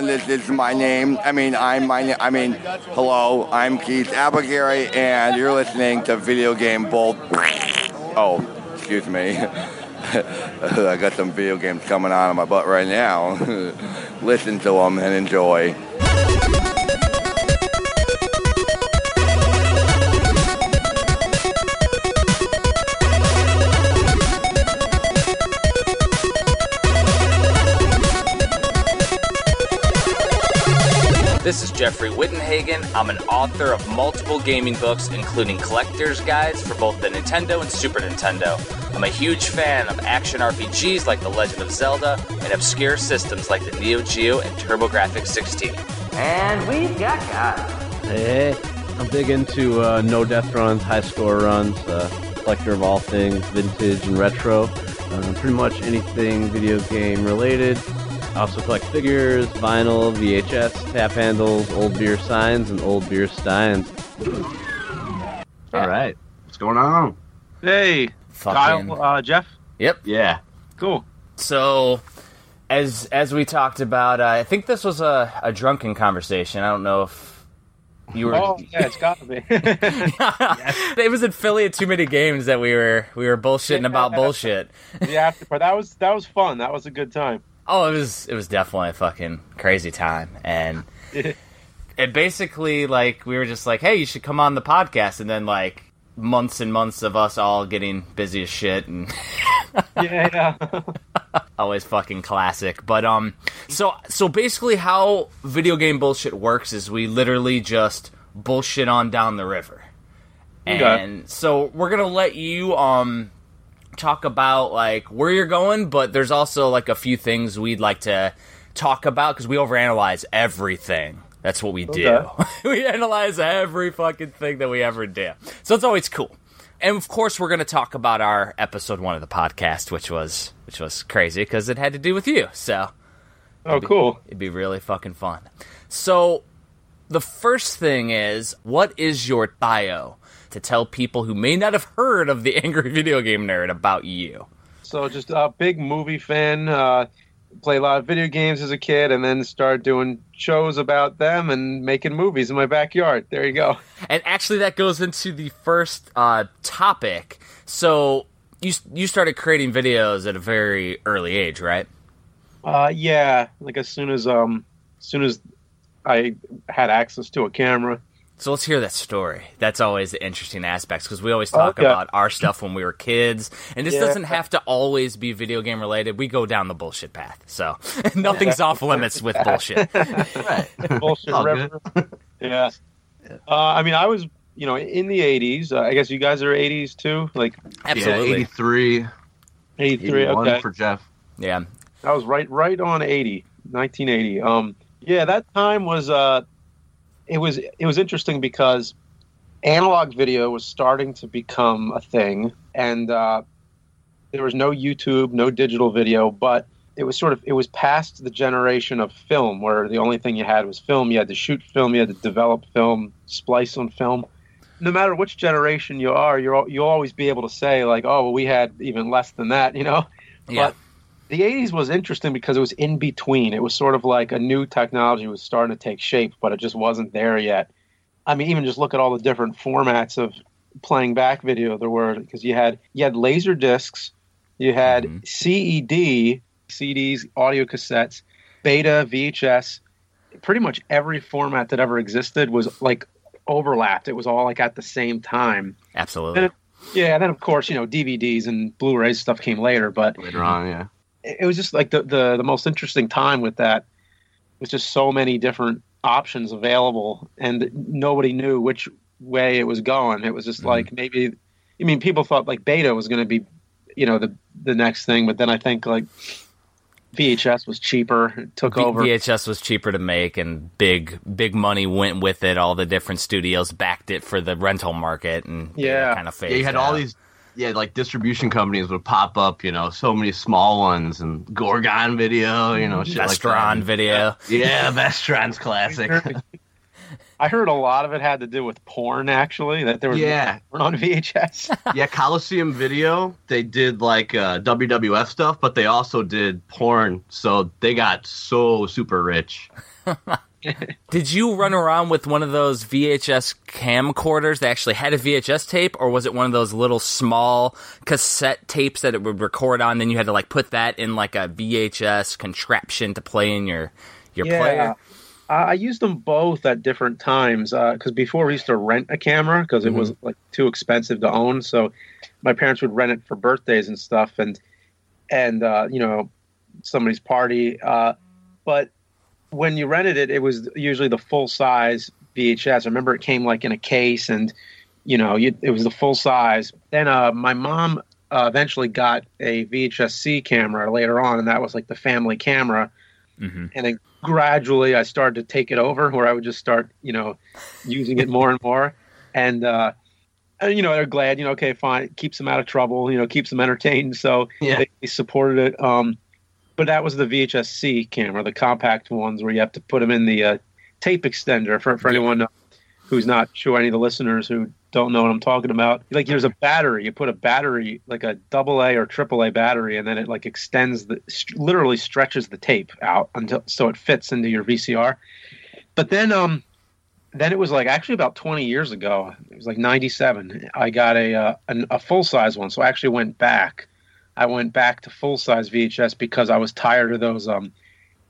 going? This is my name. I mean, I'm my. na- I mean, hello. I'm Keith Apicary, and you're listening to Video Game Bolt. Oh, excuse me. I got some video games coming on in my butt right now. Listen to them and enjoy. This is Jeffrey Wittenhagen. I'm an author of multiple gaming books, including collector's guides for both the Nintendo and Super Nintendo. I'm a huge fan of action RPGs like The Legend of Zelda and obscure systems like the Neo Geo and TurboGrafx 16. And we've got guys. Hey, I'm big into uh, no death runs, high score runs, uh, collector of all things vintage and retro. Uh, pretty much anything video game related. I also collect figures, vinyl, VHS, tap handles, old beer signs, and old beer steins. All right. What's going on? Hey, Fucking. Kyle, uh, Jeff. Yep. Yeah. Cool. So, as as we talked about, uh, I think this was a, a drunken conversation. I don't know if you were. Oh, yeah, it's got to be. it was in Philly at too many games that we were we were bullshitting about bullshit. the after part. That was that was fun. That was a good time. Oh, it was it was definitely a fucking crazy time, and it basically like we were just like, hey, you should come on the podcast, and then like months and months of us all getting busy as shit and Yeah, yeah. always fucking classic. But um, so so basically, how video game bullshit works is we literally just bullshit on down the river, Okay. and so we're gonna let you um talk about like where you're going, but there's also like a few things we'd like to talk about because we overanalyze everything. That's what we do. Okay. we analyze every fucking thing that we ever do. So it's always cool. And of course, we're going to talk about our episode one of the podcast, which was which was crazy because it had to do with you. So Oh, cool. it'd be really fucking fun. So the first thing is, what is your bio to tell people who may not have heard of the Angry Video Game Nerd about you? So just a big movie fan. Uh, play a lot of video games as a kid, and then start doing shows about them and making movies in my backyard. There you go. And actually, that goes into the first uh, topic. So you you started creating videos at a very early age, right? Uh, yeah, like as soon as um, as soon as I had access to a camera. So let's hear that story. That's always the interesting aspects because we always talk Okay. about our stuff when we were kids, and this Yeah. doesn't have to always be video game related. We go down the bullshit path, so nothing's off limits with bullshit. Right. bullshit All river. yeah. Uh, I mean, I was, you know, in the '80s. Uh, I guess you guys are '80s too, like Yeah, Absolutely, 83, '83. 81 Okay, for Jeff. yeah. I was right, right on 80, 1980. Um, yeah, that time was, uh, it was, it was interesting because analog video was starting to become a thing, and uh, there was no YouTube, no digital video, but it was sort of, it was past the generation of film where the only thing you had was film. You had to shoot film, you had to develop film, splice on film. No matter which generation you are, you're you'll always be able to say like, oh, well, we had even less than that, you know. Yeah. But the 80s was interesting because it was in between. It was sort of like a new technology was starting to take shape, but it just wasn't there yet. I mean, even just look at all the different formats of playing back video there were because you had you had laser discs, you had Mhm. CED, CDs, audio cassettes, beta, VHS. Pretty much every format that ever existed was like overlapped. It was all like at the same time. Absolutely. And Yeah, and then of course, you know, DVDs and Blu-rays stuff came later, but Later on, yeah. It it was just like the, the the most interesting time with that was just so many different options available and nobody knew which way it was going it was just Mhm. like maybe i mean people thought like beta was going to be you know the the next thing but then i think like vhs was cheaper it took V- over VHS was cheaper to make, and big big money went with it. All the different studios backed it for the rental market, and Yeah. kind of Yeah, phased you had out. all these, yeah, like distribution companies would pop up, you know, so many small ones and Gorgon video, you know, shit like Vestron that. video. Yeah, Vestron's classic. I heard a lot of it had to do with porn. Actually, that there was Yeah. porn on VHS. yeah, Coliseum Video, they did like uh, WWF stuff, but they also did porn. So they got so super rich. Did you run around with one of those VHS camcorders that actually had a VHS tape, or was it one of those little small cassette tapes that it would record on? Then you had to like put that in like a VHS contraption to play in your your player. I I used them both at different times because before we used to rent a camera because it was like too expensive to own. So my parents would rent it for birthdays and stuff, and and uh, you know somebody's party. Uh, but when you rented it, it was usually the full size VHS. I remember it came like in a case, and you know you, it was the full size. Then uh, my mom uh, eventually got a VHS C camera later on, and that was like the family camera and then gradually I started to take it over where I would just start, you know, using it more and more. And, uh, and, you know, they're glad, you know, okay, fine, keeps them out of trouble, you know, keeps them entertained. So Yeah. they, they supported it. Um, but that was the VHS C camera, the compact ones where you have to put them in the uh, tape extender for, for anyone who's not sure, any of the listeners who don't know what I'm talking about. Like there's a battery, you put a battery, like a double A or triple A battery, and then it like extends the, st- literally stretches the tape out until so it fits into your VCR. But then, um, then it was like actually about 20 years ago. It was like 97. I got a uh, an, a full size one, so I actually went back. I went back to full size VHS because I was tired of those um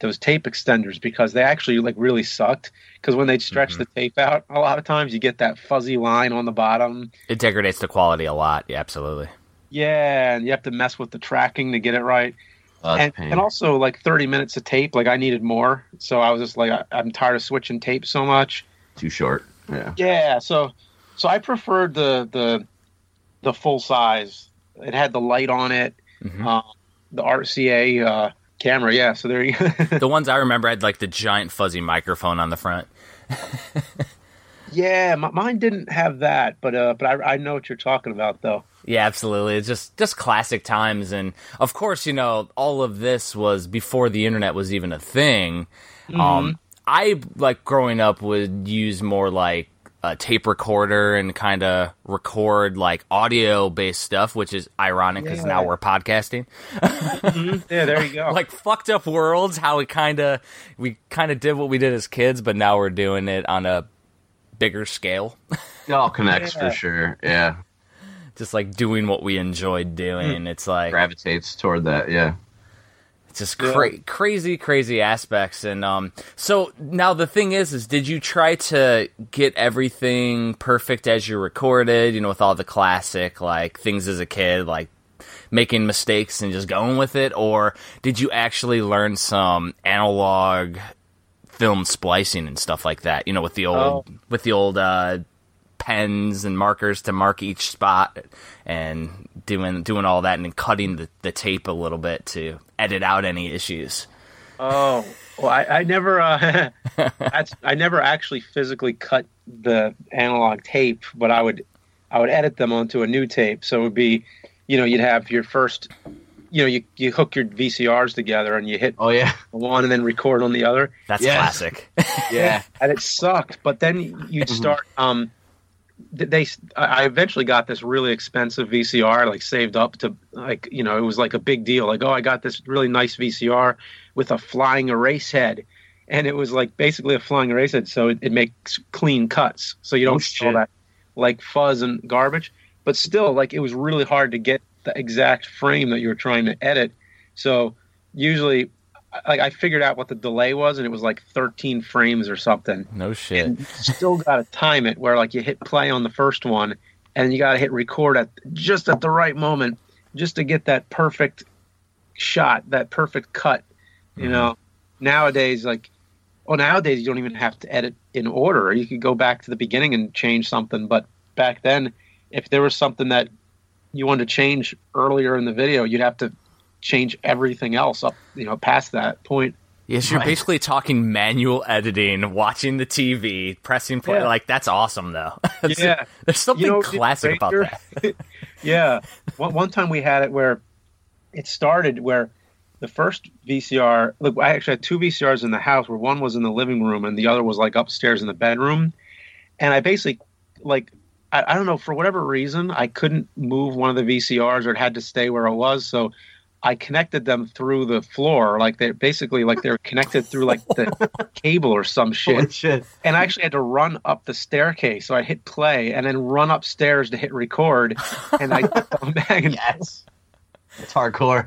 those tape extenders because they actually like really sucked. Because when they'd stretch the tape out, a lot of times you get that fuzzy line on the bottom. It degrades the quality a lot. Yeah, absolutely. Yeah, and you have to mess with the tracking to get it right. Uh, and, and also like 30 minutes of tape like i needed more so i was just like I, i'm tired of switching tape so much too short. Yeah. yeah so so i preferred the the the full size it had the light on it uh, the rca uh, camera yeah so there you go. the ones I remember had like the giant fuzzy microphone on the front. yeah m- mine didn't have that but uh but I, I know what you're talking about though Yeah, absolutely. It's just just classic times, and of course, you know, all of this was before the internet was even a thing. Um, I like growing up would use more like a tape recorder and kind of record like audio based stuff, which is ironic because now we're podcasting. Mm-hmm. yeah there you go like fucked up worlds, how we kind of we kind of did what we did as kids, but now we're doing it on a bigger scale. It all connects Yeah. for sure. Yeah. just like doing what we enjoyed doing. Hmm. It's like Gravitates toward that. Yeah. Just cra- crazy crazy aspects. And um so now the thing is is did you try to get everything perfect as you recorded you know with all the classic like things as a kid like making mistakes and just going with it? Or did you actually learn some analog film splicing and stuff like that you know with the old with the old uh pens and markers to mark each spot and doing doing all that and then cutting the, the tape a little bit to edit out any issues. Oh, well, I, I never, uh, that's, I never actually physically cut the analog tape, but I would, I would edit them onto a new tape. So it would be, you know, you'd have your first, you know, you, you hook your VCRs together and you hit Oh yeah. one and then record on the other. That's Yes. classic. Yeah. And it sucked, but then you'd start, um, th- they, I eventually got this really expensive VCR, like saved up to like, you know, it was like a big deal. Like, oh, I got this really nice VCR with a flying erase head. And it was like basically a flying erase head. So it, it makes clean cuts. So you Oh, don't see all that like fuzz and garbage. But still, like, it was really hard to get the exact frame that you were trying to edit. So usually, like, I figured out what the delay was, and it was like 13 frames or something. No shit. and still got to time it where like you hit play on the first one and you got to hit record at just at the right moment just to get that perfect shot that perfect cut you mm-hmm. know? Nowadays like well nowadays you don't even have to edit in order. You could go back to the beginning and change something but back then if there was something that you wanted to change earlier in the video you'd have to change everything else up you know past that point Yes, you're basically talking manual editing, watching the TV, pressing play. Yeah. Like that's awesome, though. That's- Yeah. there's something You know, classic about that. yeah. One, one time we had it where it started where the first VCR. Look, I actually had two VCRs in the house, where one was in the living room and the other was like upstairs in the bedroom. And I basically, like, I, I don't know for whatever reason, I couldn't move one of the VCRs, or it had to stay where it was. So I connected them through the floor, like they're basically like they're connected through like the cable or some shit. Shit. And I actually had to run up the staircase. So I hit play and then run upstairs to hit record. And I come back and Yes. It's hardcore.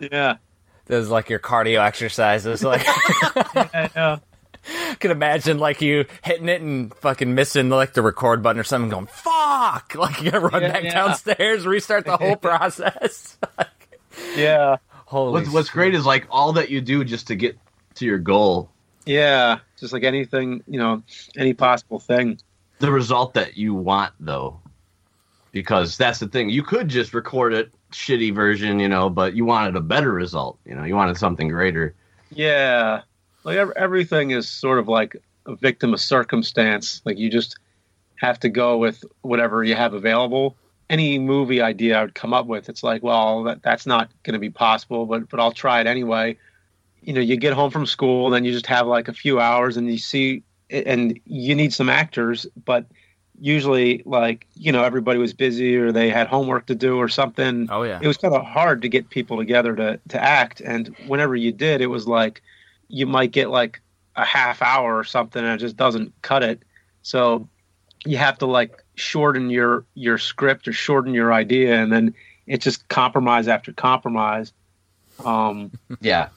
yeah, Those like your cardio exercises. Like yeah, yeah. I can imagine like you hitting it and fucking missing like the record button or something, going fuck. Like you gotta run Yeah, back yeah. downstairs, restart the whole process. Yeah. Holy. what's, what's great is like all that you do just to get to your goal, Yeah, just like anything, you know, any possible thing. the result that you want though. Because that's the thing. You could just record it shitty version, you know, but you wanted a better result, you know, you wanted something greater. Yeah, like everything is sort of like a victim of circumstance. Like you just have to go with whatever you have available. Any movie idea I would come up with, it's like, well, that, that's not going to be possible, but but I'll try it anyway. You know, you get home from school, then you just have like a few hours, and you see, and you need some actors, but usually, like you know, everybody was busy or they had homework to do or something Oh yeah. it was kind of hard to get people together to to act and whenever you did it was like you might get like a half hour or something and it just doesn't cut it so you have to like shorten your your script or shorten your idea and then it's just compromise after compromise um Yeah.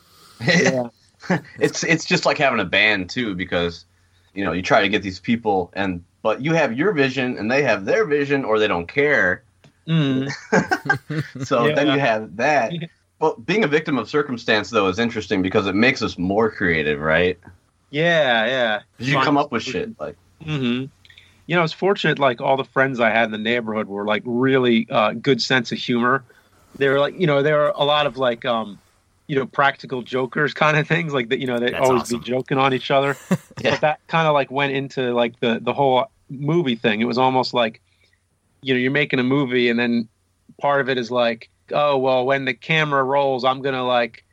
yeah it's it's just like having a band too because you know you try to get these people and but you have your vision and they have their vision or they don't care Mm. so then Yeah. you have that but being a victim of circumstance though is interesting because it makes us more creative right yeah yeah. you come up with shit like hmm You know, I was fortunate. Like all the friends I had in the neighborhood were like really uh, good sense of humor. They were like, you know, there were a lot of like, um, you know, practical jokers kind of things. Like that, you know, they always awesome. be joking on each other. Yeah. But that kind of like went into like the the whole movie thing. It was almost like, you know, you're making a movie, and then part of it is like, oh well, when the camera rolls, I'm gonna like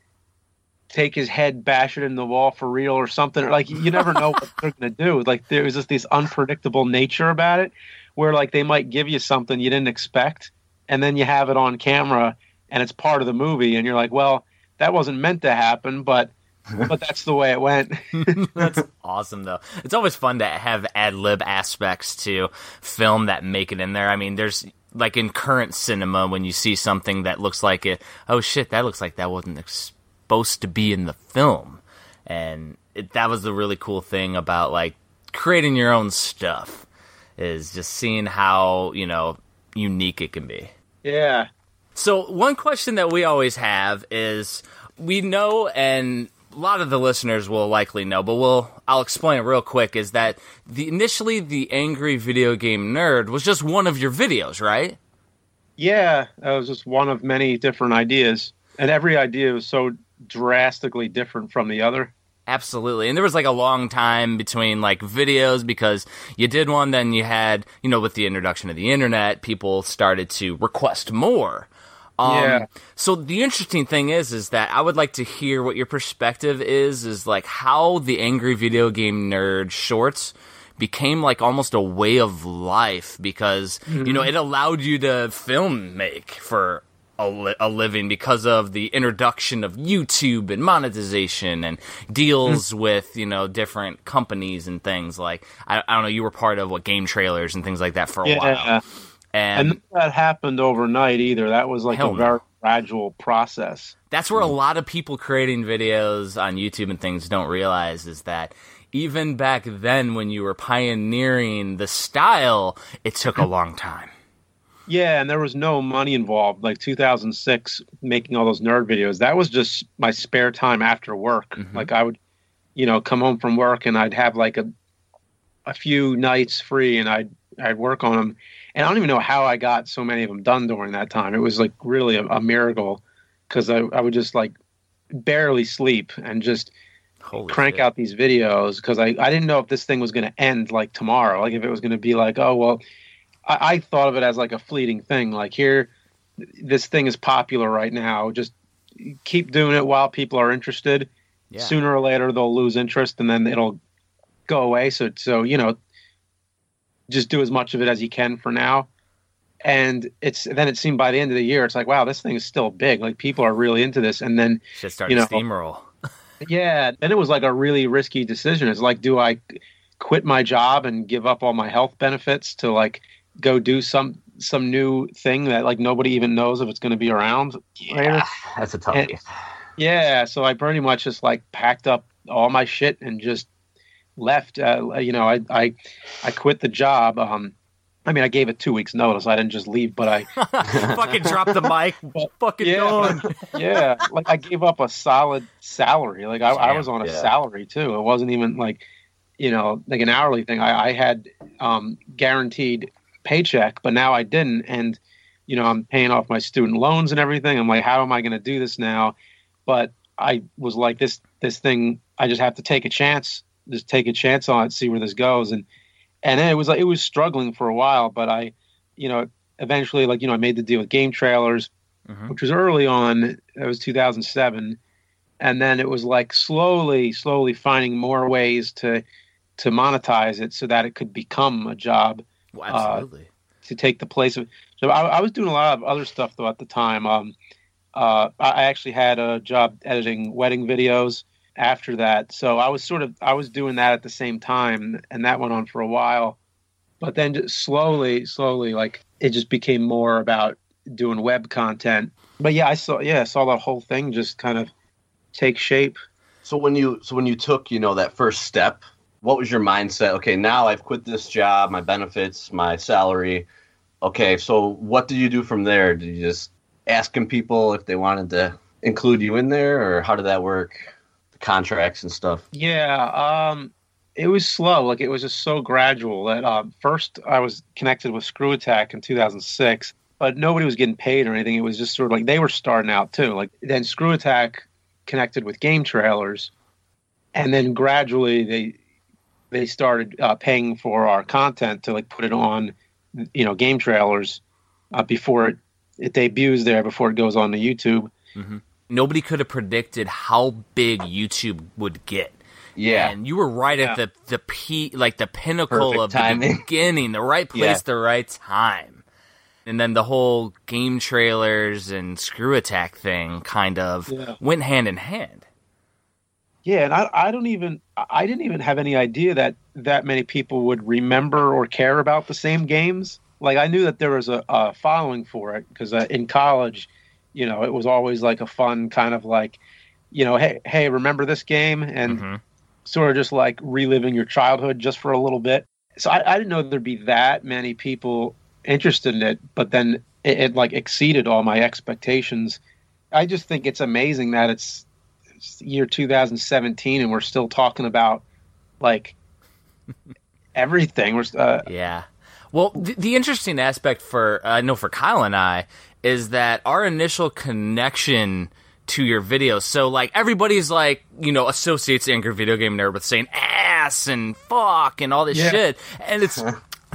take his head, bash it in the wall for real or something. Like you never know what they're gonna do. Like there was just this unpredictable nature about it, where like they might give you something you didn't expect, and then you have it on camera, and it's part of the movie, and you're like, well, that wasn't meant to happen, but but that's the way it went. That's awesome, though. It's always fun to have ad lib aspects to film that make it in there. I mean, there's like in current cinema when you see something that looks like it. Oh shit, that looks like that wasn't ex- supposed to be in the film, and it, that was the really cool thing about like creating your own stuff is just seeing how you know unique it can be. yeah. So one question that we always have is we know and a lot of the listeners will likely know, but we'll I'll explain it real quick is that the initially the angry video game nerd was just one of your videos, right? Yeah, that was just one of many different ideas, and every idea was so drastically different from the other. Absolutely. And there was like a long time between like videos because you did one, then you had, you know, with the introduction of the internet, people started to request more. Um, Yeah. So the interesting thing is, is that I would like to hear what your perspective is, is like how the angry video game nerd shorts became like almost a way of life because, you know, it allowed you to film make for a, li- a living because of the introduction of YouTube and monetization and deals hmm. with you know different companies and things like I, I don't know you were part of what game trailers and things like that for a Yeah, while and, and that happened overnight either. That was like a no. very gradual process. that's where a hmm. lot of people creating videos on YouTube and things don't realize is that even back then when you were pioneering the style it took a hmm. long time Yeah, and there was no money involved. Like 2006, making all those nerd videos, that was just my spare time after work. Mhm. Like I would, you know, come home from work and I'd have like a a few nights free, and I'd I'd work on them. And I don't even know how I got so many of them done during that time. It was like really a, a miracle because I, I would just like barely sleep and just Holy crank shit. out these videos because I, I didn't know if this thing was going to end like tomorrow. Like if it was going to be like, oh, well, I, I thought of it as like a fleeting thing. Like here, this thing is popular right now. Just keep doing it while people are interested. Yeah. Sooner or later, they'll lose interest, and then it'll go away. So, so you know, just do as much of it as you can for now. And it's then it seemed by the end of the year, it's like, wow, this thing is still big. Like people are really into this. And then Should start you know, steamroll. yeah, then it was like a really risky decision. It's like, do I quit my job and give up all my health benefits to like go do some some new thing that like nobody even knows if it's going to be around later? That's a tough. And- Yeah, so I pretty much just like packed up all my shit and just left. Uh, you know, I I I quit the job. Um, I mean, I gave it two weeks notice. I didn't just leave, but I Fucking dropped the mic. Fucking yeah, gone. yeah, like I gave up a solid salary. Like I, I was on a Yeah. salary too. It wasn't even like, you know, like an hourly thing. I, I had um, guaranteed paycheck, but now I didn't, and you know, I'm paying off my student loans and everything. I'm like, how am I going to do this now? But I was like, this this thing, I just have to take a chance. Just take a chance on it, see where this goes, and and then it was like it was struggling for a while, but I, you know, eventually, like you know, I made the deal with game trailers Mhm. which was early on. It was 2007, and then it was like slowly, slowly finding more ways to to monetize it so that it could become a job Well, absolutely. to take the place of. So I, I was doing a lot of other stuff though at the time. Um, uh, I I actually had a job editing wedding videos after that, so I was sort of I was doing that at the same time, and that went on for a while. But then just slowly, slowly, like it just became more about doing web content. But yeah, I saw yeah, I saw that whole thing just kind of take shape. So when you so when you took you know that first step, what was your mindset? Okay, now I've quit this job, my benefits, my salary. Okay, so what did you do from there? Did you just asking people if they wanted to include you in there, or how did that work? The contracts and stuff. Yeah, um, it was slow. Like it was just so gradual. That uh, first I was connected with Screw Attack in 2006, but nobody was getting paid or anything. It was just sort of like they were starting out too. Like then Screw Attack connected with Game Trailers, and then gradually they they started uh, paying for our content to like put it on, you know, Game Trailers uh, before it it debuts there before it goes on to YouTube. Nobody could have predicted how big YouTube would get. Yeah, And you were right at the the pe- like the pinnacle Perfect of the beginning, the right place, Yeah. the right time. And then the whole game trailers and screw attack thing kind of Yeah. went hand in hand. Yeah, and I, I don't even I didn't even have any idea that that many people would remember or care about the same games. Like I knew that there was a, a following for it because uh, in college, you know, it was always like a fun kind of like, you know, hey hey, remember this game and Mhm. sort of just like reliving your childhood just for a little bit. So I, I didn't know there'd be that many people interested in it, but then it, it like exceeded all my expectations. I just think it's amazing that it's, it's year 2017 and we're still talking about like everything. We're uh, Yeah. Well, the, the interesting aspect for I know for Kyle and I is that our initial connection to your videos. So like everybody's like you know associates Angry Video Game Nerd with saying ass and fuck and all this Yeah. shit, and it's.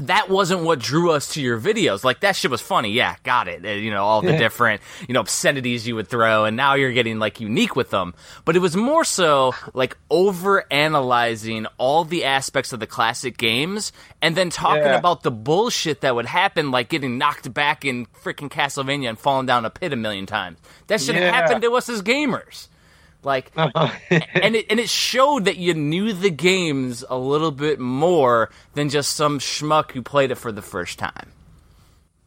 That wasn't what drew us to your videos. Like that shit was funny, yeah, got it. Uh, You know all the Yeah. different you know obscenities you would throw, and now you're getting like unique with them. But it was more so like over analyzing all the aspects of the classic games, and then talking Yeah. about the bullshit that would happen, like getting knocked back in freaking Castlevania and falling down a pit a million times. That should Yeah. happen to us as gamers. Like, uh-huh. and it and it showed that you knew the games a little bit more than just some schmuck who played it for the first time.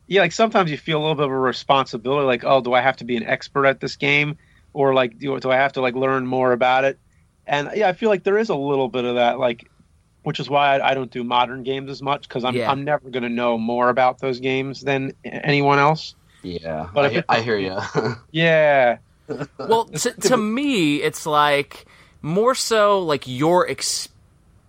yeah, like sometimes you feel a little bit of a responsibility, like, oh, do I have to be an expert at this game, or like, do, do I have to like learn more about it? And yeah, I feel like there is a little bit of that, like, which is why I, I don't do modern games as much because I'm Yeah. I'm never going to know more about those games than anyone else. yeah. But I, if it- I hear you. Yeah, Well, to, to me, it's like more so like your experience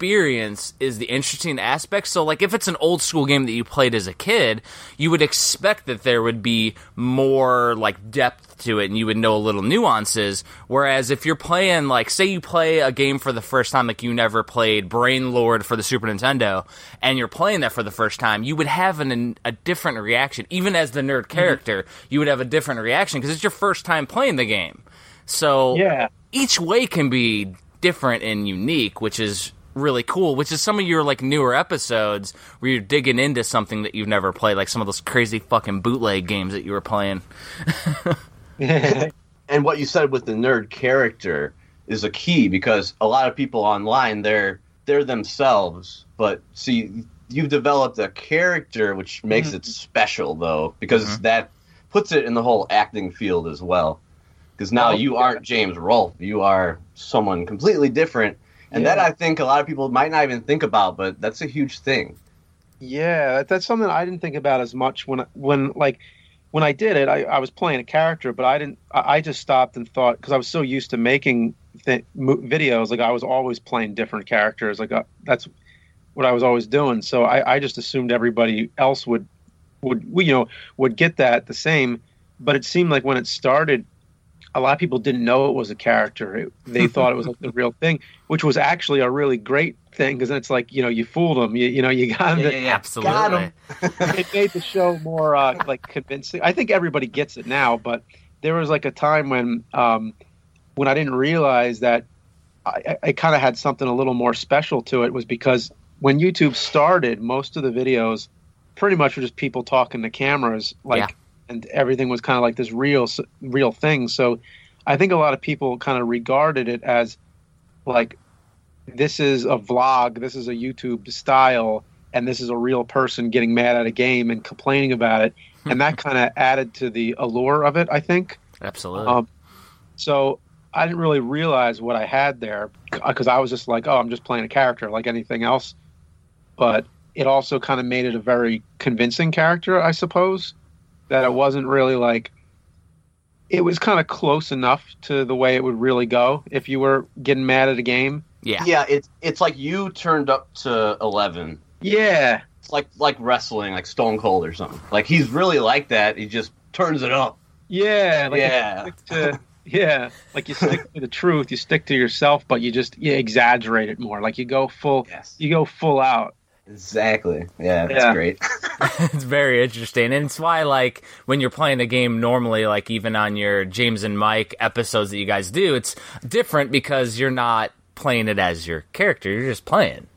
is the interesting aspect. So, like, if it's an old school game that you played as a kid, you would expect that there would be more like depth to it, and you would know a little nuances. Whereas if you're playing, like, say you play a game for the first time, like you never played Brain Lord for the Super Nintendo, and you're playing that for the first time, you would have an, a different reaction. Even as the nerd mm-hmm. character, you would have a different reaction because it's your first time playing the game. So Yeah. each way can be different and unique, which is really cool. Which is some of your like newer episodes where you're digging into something that you've never played, like some of those crazy fucking bootleg games that you were playing. and what you said with the nerd character is a key because a lot of people online they're they're themselves but see you've developed a character which makes mm-hmm. it special though because mm-hmm. that puts it in the whole acting field as well because now Oh, you yeah. aren't james rolfe you are someone completely different and that i think a lot of people might not even think about but that's a huge thing Yeah, that, that's something I didn't think about as much when when like when I did it. I, I was playing a character, but I didn't. I, I just stopped and thought because I was so used to making th- videos. Like I was always playing different characters. Like uh, that's what I was always doing. So I, I just assumed everybody else would would you know would get that the same. But it seemed like when it started, a lot of people didn't know it was a character. It, they thought it was like the real thing, which was actually a really great thing because it's like you know you fooled them. You, you know you got them. to- Absolutely. it made the show more uh, like convincing. I think everybody gets it now, but there was like a time when um, when I didn't realize that I, I kind of had something a little more special to it was because when YouTube started, most of the videos pretty much were just people talking to cameras, like, Yeah. And everything was kind of like this real real thing. So I think a lot of people kind of regarded it as like this is a vlog, this is a YouTube style, and this is a real person getting mad at a game and complaining about it, and that kind of added to the allure of it. I think. Absolutely. Um, so I didn't really realize what I had there because I was just like, oh, I'm just playing a character like anything else. But it also kind of made it a very convincing character, I suppose. That it wasn't really like. It was kind of close enough to the way it would really go if you were getting mad at a game. yeah. yeah it's it's like you turned up to 11 Yeah, it's like like wrestling like stone cold or something like he's really like that he just turns it up yeah, like Yeah. To, yeah, like you stick to the truth, you stick to yourself, but you just you exaggerate it more. Like you go full, yes you go full out. Exactly. Yeah, that's Yeah. great. it's very interesting and it's why like when you're playing a game normally like even on your james and mike episodes that you guys do it's different because you're not playing it as your character you're just playing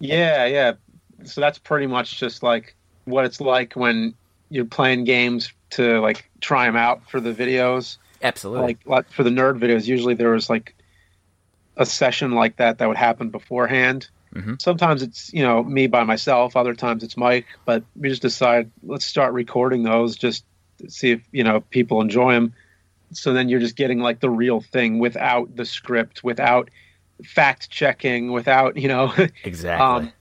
Yeah, yeah. So that's pretty much just like what it's like when you're playing games to like try them out for the videos. absolutely Like, like for the nerd videos, usually there was like a session like that that would happen beforehand. Mhm. Sometimes it's you know me by myself. Other times it's Mike. But we just decide let's start recording those just see if you know people enjoy them. So then you're just getting like the real thing without the script, without fact checking, without you know exactly um,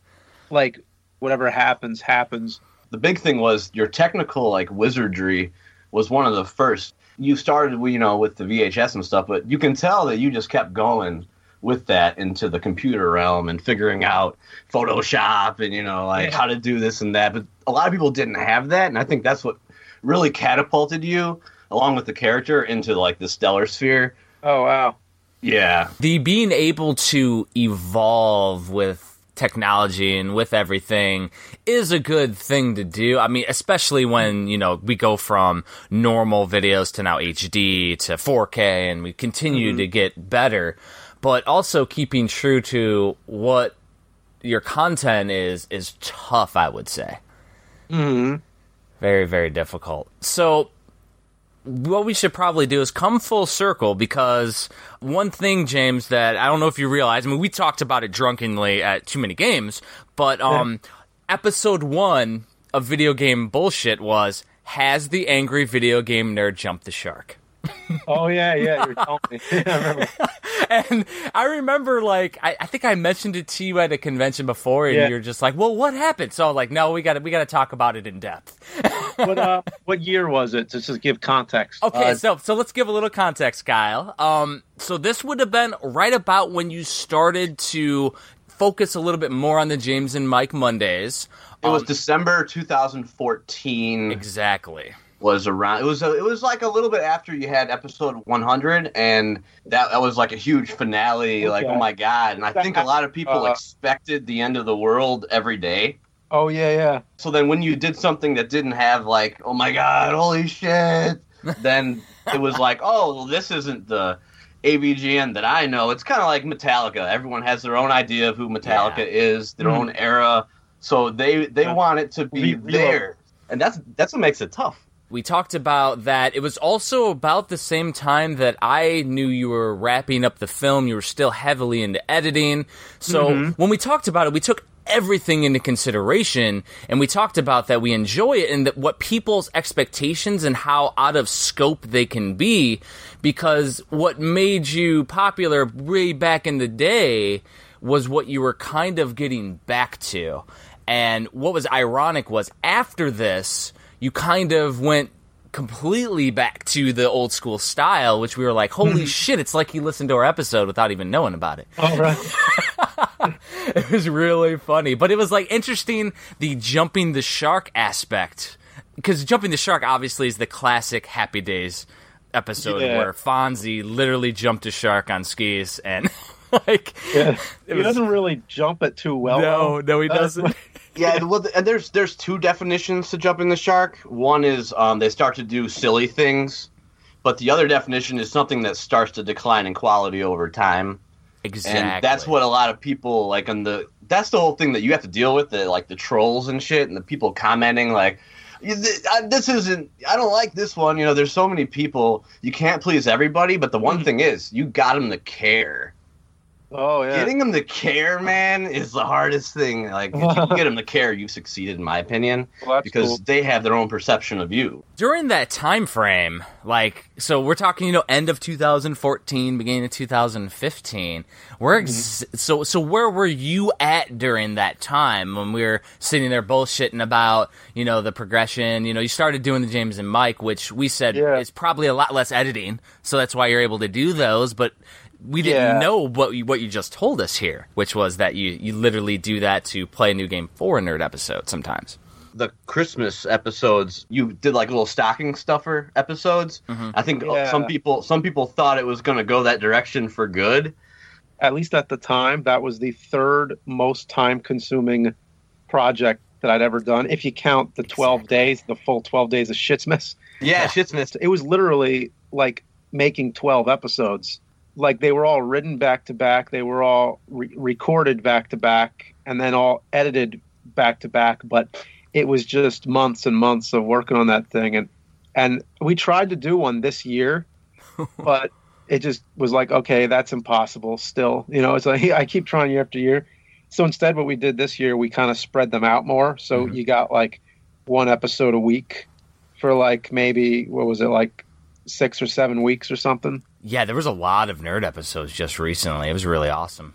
like whatever happens happens the big thing was your technical like wizardry was one of the first. You started, you know, with the VHS and stuff, but you can tell that you just kept going with that into the computer realm and figuring out Photoshop and you know like Yeah. how to do this and that. But a lot of people didn't have that, and I think that's what really catapulted you along with the character into like the stellar sphere. oh wow Yeah, the being able to evolve with technology and with everything is a good thing to do. I mean, especially when, you know, we go from normal videos to now HD to 4K and we continue mm-hmm. to get better, but also keeping true to what your content is is tough, I would say. hmm Very, very difficult. So, what we should probably do is come full circle because one thing, James, that I don't know if you realize, I mean, we talked about it drunkenly at Too Many Games, but um, episode one of Video Game Bullshit was Has the Angry Video Game Nerd Jumped the Shark? Oh yeah yeah you're telling me I remember. and I remember, like, I, I think I mentioned it to you at a convention before, and Yeah. you're just like, "Well, what happened?" So, like, no, we got to we got to talk about it in depth. what uh what year was it just to give context Okay, Uh, so so let's give a little context, Kyle. Um, so this would have been right about when you started to focus a little bit more on the James and Mike Mondays. it was Um, December 2014. exactly. Was around. It was a, it was like a little bit after you had episode 100, and that that was like a huge finale. Like, oh my god! And I think a lot of people Uh, expected the end of the world every day. oh yeah yeah So then, when you did something that didn't have like, oh my god, holy shit, then it was like, oh, well, this isn't the AVGN that I know. It's kind of like Metallica. Everyone has their own idea of who Metallica Yeah. is, their Mhm. own era. So they they Yeah. want it to be Re- there, and that's that's what makes it tough. We talked about that it was also about the same time that I knew you were wrapping up the film. You were still heavily into editing. So mm-hmm. when we talked about it, we took everything into consideration and we talked about that we enjoy it and that what people's expectations and how out of scope they can be because what made you popular way back in the day was what you were kind of getting back to. And what was ironic was after this, you kind of went completely back to the old school style, which we were like, holy hmm. shit, it's like you listened to our episode without even knowing about it. All right. It was really funny, but it was like interesting the jumping the shark aspect. Because jumping the shark obviously is the classic Happy Days episode Yeah. where Fonzie literally jumped a shark on skis and like Yeah. It he was- doesn't really jump it too well. no, no, he doesn't. Yeah, well, and there's there's two definitions to jumping the shark. One is um, they start to do silly things, but the other definition is something that starts to decline in quality over time. Exactly. And that's what a lot of people like on the. That's the whole thing that you have to deal with, the like the trolls and shit, and the people commenting like, "You- th- I- "This isn't. I don't like this one." You know, there's so many people. You can't please everybody, but the one thing is, you got them to care. Oh yeah. Getting them to care, man, is the hardest thing. Like, if you can get them to care, you've succeeded, in my opinion, Well, because cool. they have their own perception of you. during that time frame like so we're talking you know end of 2014 beginning of 2015 we're mm-hmm. ex- so so where were you at during that time when we were sitting there bullshitting about you know the progression you know you started doing the james and mike which we said Yeah. is probably a lot less editing so that's why you're able to do those but we didn't Yeah. know what you, what you just told us here, which was that you, you literally do that to play a new game for a nerd episode sometimes. The Christmas episodes, you did like little stocking stuffer episodes. Mm-hmm. I think Yeah. some people some people thought it was going to go that direction for good. At least at the time, that was the third most time consuming project that I'd ever done. If you count the 12 days, the full 12 days of Shitsmas. Yeah, Shitsmas. It was literally like making 12 episodes. Like they were all written back to back, they were all re- recorded back to back, and then all edited back to back. But it was just months and months of working on that thing. And, and we tried to do one this year, but it just was like, okay, that's impossible still. You know, it's like I keep trying year after year. So instead, what we did this year, we kind of spread them out more. So mm-hmm. you got like one episode a week for like maybe, what was it, like six or seven weeks or something? Yeah, there was a lot of nerd episodes just recently. It was really awesome.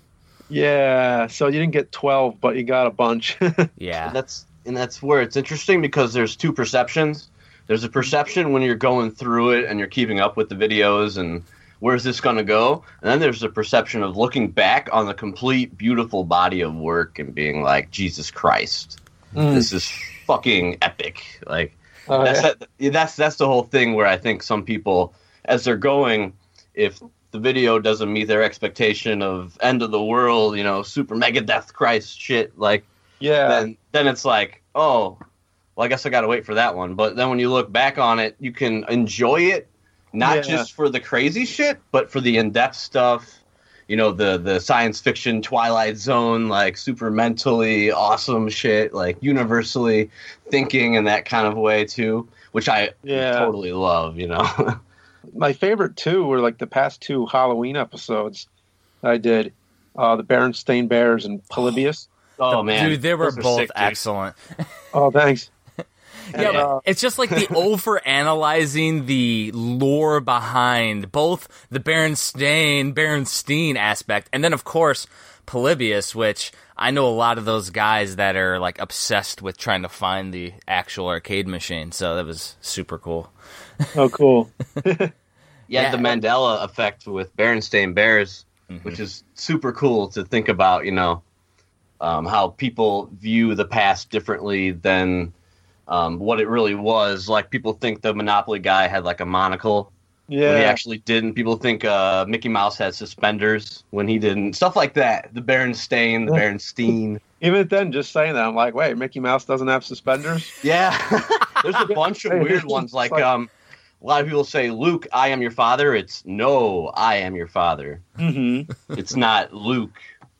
Yeah. So you didn't get 12, but you got a bunch. Yeah. And that's and that's where it's interesting because there's two perceptions. There's a perception when you're going through it and you're keeping up with the videos and where's this going to go? And then there's a perception of looking back on the complete beautiful body of work and being like, Jesus Christ, mm. this is fucking epic. Like Oh, that's yeah. that, that's that's the whole thing where I think some people, as they're going, if the video doesn't meet their expectation of end of the world, you know, super mega death Christ shit, like yeah. then then it's like, oh, well, I guess I got to wait for that one. But then when you look back on it, you can enjoy it, not Yeah. just for the crazy shit, but for the in depth stuff. You know, the the science fiction Twilight Zone, like super mentally awesome shit, like universally thinking in that kind of way too, which I Yeah. totally love. You know, My favorite two were like the past two Halloween episodes I did uh, the Berenstain Bears and Polybius. oh man, Dude, they were Those both sick, excellent. Oh, thanks. Yeah, uh, it's just like the over analyzing the lore behind both the Berenstain Berenstein aspect, and then of course Polybius, which I know a lot of those guys that are like obsessed with trying to find the actual arcade machine. So that was super cool. Oh, cool. Yeah, Yeah. the Mandela effect with Berenstain Bears, which is super cool to think about. You know, um, how people view the past differently than um, what it really was. Like people think the Monopoly guy had like a monocle when he actually didn't. People think uh, Mickey Mouse had suspenders when he didn't. Stuff like that. The Berenstain, the Berenstein. Even then, just saying that, I'm like, wait, Mickey Mouse doesn't have suspenders? Yeah, there's a bunch of weird ones like like- um, a lot of people say, Luke, I am your father. It's no, I am your father. Mm-hmm. It's not Luke,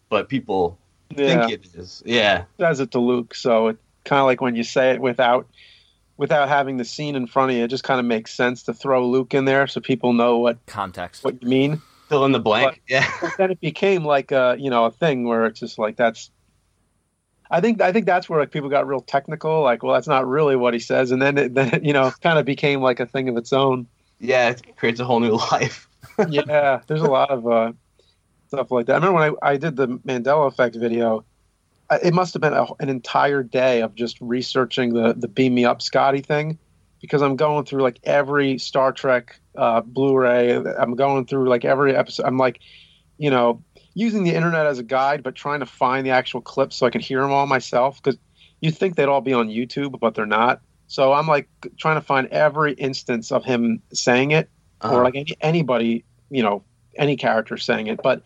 but people Yeah, think it is. Yeah. says it to Luke, so it kind of like when you say it without without having the scene in front of you, it just kind of makes sense to throw Luke in there so people know what Context. what you mean. Fill in the blank. yeah. But then it became like a you know a thing where it's just like that's. I think I think that's where like people got real technical. Like, well, that's not really what he says, and then it, then it, you know kind of became like a thing of its own. Yeah, it creates a whole new life. yeah, there's a lot of uh, stuff like that. I remember when I, I did the Mandela Effect video. I- It must have been a, an entire day of just researching the the Beam Me Up Scotty thing, because I'm going through like every Star Trek uh, Blu-ray. I'm going through like every episode. I'm like, you know, using the internet as a guide, but trying to find the actual clips so I can hear them all myself. Because you'd think they'd all be on YouTube, but they're not. So I'm like trying to find every instance of him saying it Uh-huh. or like any, anybody, you know, any character saying it. But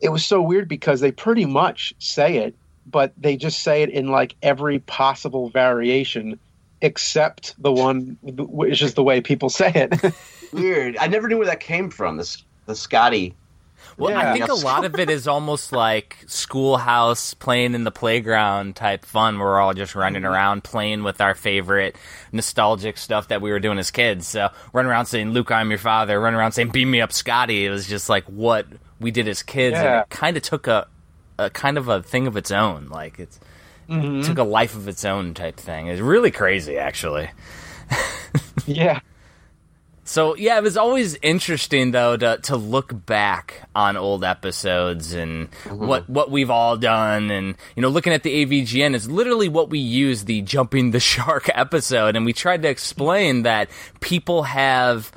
it was so weird because they pretty much say it, but they just say it in like every possible variation except the one which is the way people say it. Weird. I never knew where that came from. This the Scotty. Well, I think a lot of it is almost like schoolhouse playing in the playground type fun. Where we're all just running Mm-hmm. around playing with our favorite nostalgic stuff that we were doing as kids. So running around saying "Luke, I'm your father," running around saying "Beam me up, Scotty." It was just like what we did as kids, and it kind of took a, a kind of a thing of its own. Like it's Mm-hmm. it took a life of its own type thing. It's really crazy, actually. yeah. So yeah, it was always interesting though to to look back on old episodes and mm-hmm. what what we've all done, and you know, looking at the AVGN is literally what we use the jumping the shark episode, and we tried to explain that people have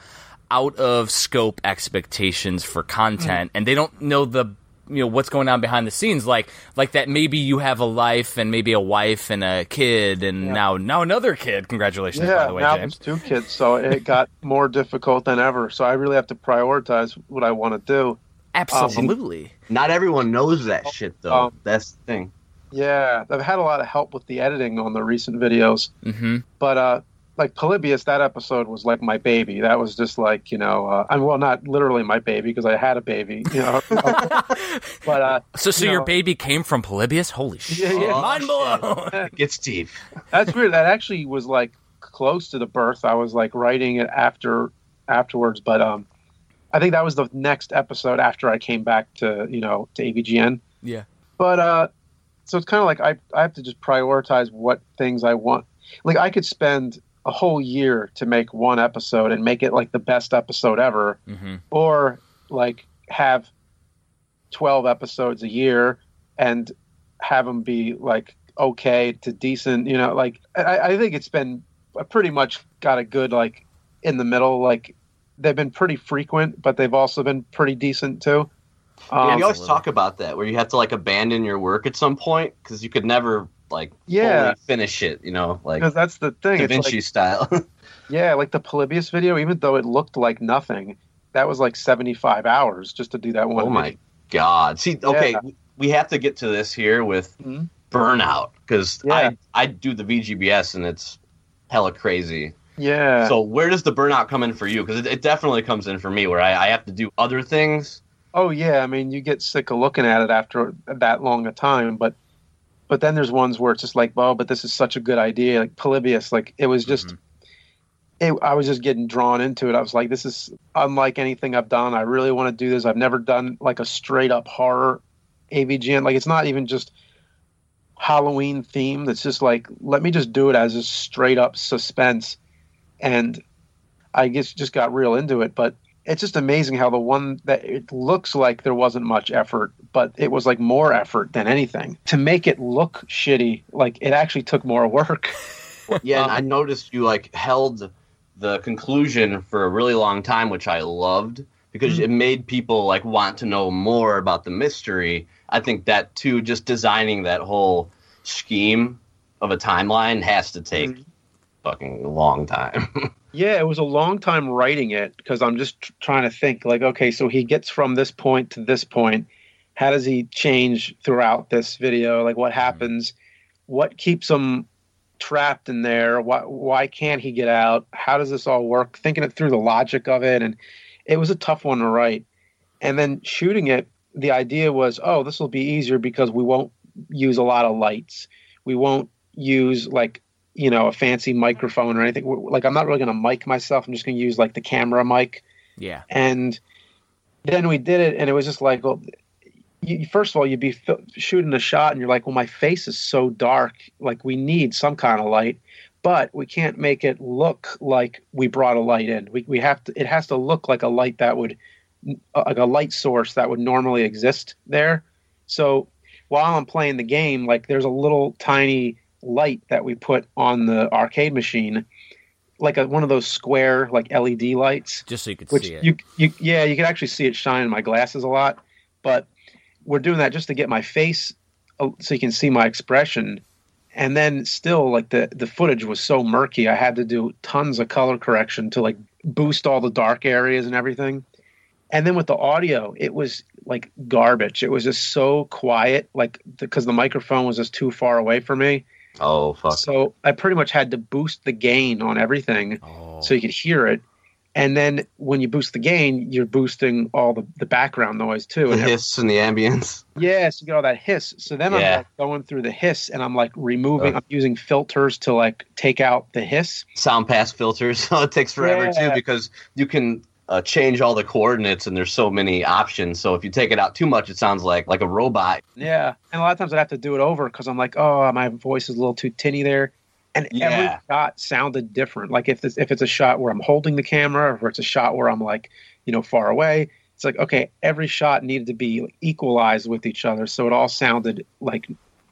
out of scope expectations for content, mm-hmm. and they don't know the you know what's going on behind the scenes like like that maybe you have a life and maybe a wife and a kid and now now another kid congratulations by the way now james there's two kids, so it got more difficult than ever. So I really have to prioritize what I want to do. absolutely Not everyone knows that shit though. Um, That's the thing. Yeah, I've had a lot of help with the editing on the recent videos, hmm but uh, like Polybius, that episode was like my baby. That was just like you know, uh, I mean, well, not literally my baby because I had a baby, you know. but uh, So, so you your know, baby came from Polybius? Holy shit! Yeah, yeah. Mind blown. It gets deep. That's weird. That actually was like close to the birth. I was like writing it after afterwards, but um, I think that was the next episode after I came back to you know to AVGN. Yeah. But uh, so it's kind of like I I have to just prioritize what things I want. Like I could spend a whole year to make one episode and make it like the best episode ever, hmm or like have 12 episodes a year and have them be like okay to decent you know like i, I think it's been I pretty much got a good like in the middle. Like they've been pretty frequent but they've also been pretty decent too. Yeah, um, you always talk about that, where you have to like abandon your work at some point because you could never like Yeah. fully finish it. You know, like because that's the thing Da it's Vinci like, style. yeah like the polybius video even though it looked like nothing that was like 75 hours just to do that one oh my video. god! See, okay, Yeah. we have to get to this here with Mhm. burnout because Yeah. I I do the VGBS and it's hella crazy. yeah So where does the burnout come in for you? Because it, it definitely comes in for me where I, I have to do other things. Oh yeah, I mean you get sick of looking at it after that long a time, but but then there's ones where it's just like, oh, but this is such a good idea, like Polybius, like it was just, mm-hmm. it, I was just getting drawn into it. I was like, this is unlike anything I've done. I really want to do this. I've never done like a straight up horror AVGN. Like it's not even just Halloween themed. It's just like let me just do it as a straight up suspense, and I guess just got real into it, but it's just amazing how the one that it looks like there wasn't much effort, but it was like more effort than anything to make it look shitty. Like it actually took more work. Yeah, and I noticed you like held the conclusion for a really long time, which I loved because mm-hmm. it made people like want to know more about the mystery. I think that too, just designing that whole scheme of a timeline has to take mm-hmm. fucking long time. yeah, it was a long time writing it because I'm just tr- trying to think like, okay, so he gets from this point to this point. How does he change throughout this video? Like what mm-hmm. happens? What keeps him trapped in there. Why why can't he get out? How does this all work? Thinking it through the logic of it, and it was a tough one to write. And then shooting it, the idea was, oh, this will be easier because we won't use a lot of lights. We won't use like you know a fancy microphone or anything. Like I'm not really going to mic myself. I'm just going to use like the camera mic. Yeah. And then we did it, and it was just like, well, you, first of all, you'd be f- shooting a shot, and you're like, well, my face is so dark. Like we need some kind of light, but we can't make it look like we brought a light in. We we have to. It has to look like a light that would, uh, like a light source that would normally exist there. So while I'm playing the game, like there's a little tiny light that we put on the arcade machine like a, one of those square like LED lights, just so you could which see it. you you yeah you can actually see it shine in my glasses a lot. But we're doing that just to get my face uh, so you can see my expression. And then still like the the footage was so murky, I had to do tons of color correction to like boost all the dark areas and everything. And then with the audio, it was like garbage. It was just so quiet, like because the microphone was just too far away from me. Oh fuck. So I pretty much had to boost the gain on everything oh. so you could hear it. And then when you boost the gain, you're boosting all the, the background noise too. The And hiss and the ambience. yeah, so you get all that hiss. So then I'm like going through the hiss and I'm like removing, Uh. I'm using filters to like take out the hiss. Sound pass filters. It takes forever Yeah. too because you can uh, change all the coordinates and there's so many options. So if you take it out too much, it sounds like like a robot. Yeah. And a lot of times I'd have to do it over because I'm like, oh, my voice is a little too tinny there. And every shot sounded different. Like if this, if it's a shot where I'm holding the camera, or it's a shot where I'm like, you know, far away, it's like okay, every shot needed to be equalized with each other, so it all sounded like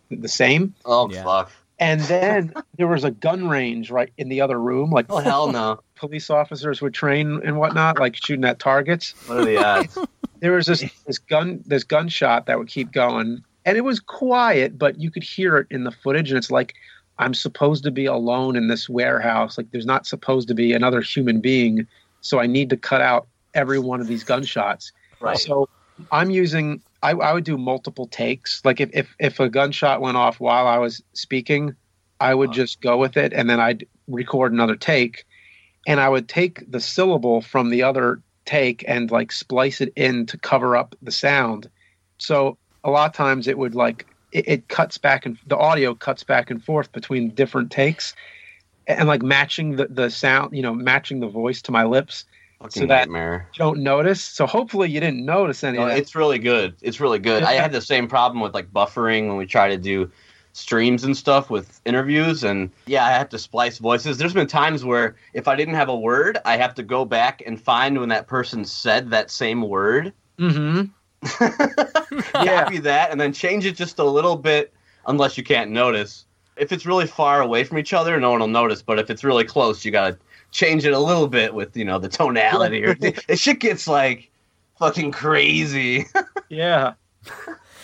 the same. Oh Yeah. fuck. And then there was a gun range right in the other room, like Oh hell no. Police officers would train and whatnot, like shooting at targets. What are the odds? There was this this gun this gunshot that would keep going, and it was quiet, but you could hear it in the footage, and it's like I'm supposed to be alone in this warehouse. Like there's not supposed to be another human being, so I need to cut out every one of these gunshots. right. So I'm using I, I would do multiple takes. Like if, if if a gunshot went off while I was speaking, I would uh-huh. just go with it and then I'd record another take and I would take the syllable from the other take and like splice it in to cover up the sound. So a lot of times it would like it, it cuts back and the audio cuts back and forth between different takes and like matching the, the sound, you know, matching the voice to my lips. Fucking so that- nightmare. You don't notice. So hopefully you didn't notice any No, of that. it's really good. It's really good. I had the same problem with like buffering when we try to do streams and stuff with interviews and yeah, I have to splice voices. There's been times where if I didn't have a word, I have to go back and find when that person said that same word. Mm-hmm. Yeah. Copy that and then change it just a little bit unless you can't notice. If it's really far away from each other, no one will notice, but if it's really close, you got to change it a little bit with, you know, the tonality or the shit gets like fucking crazy. Yeah.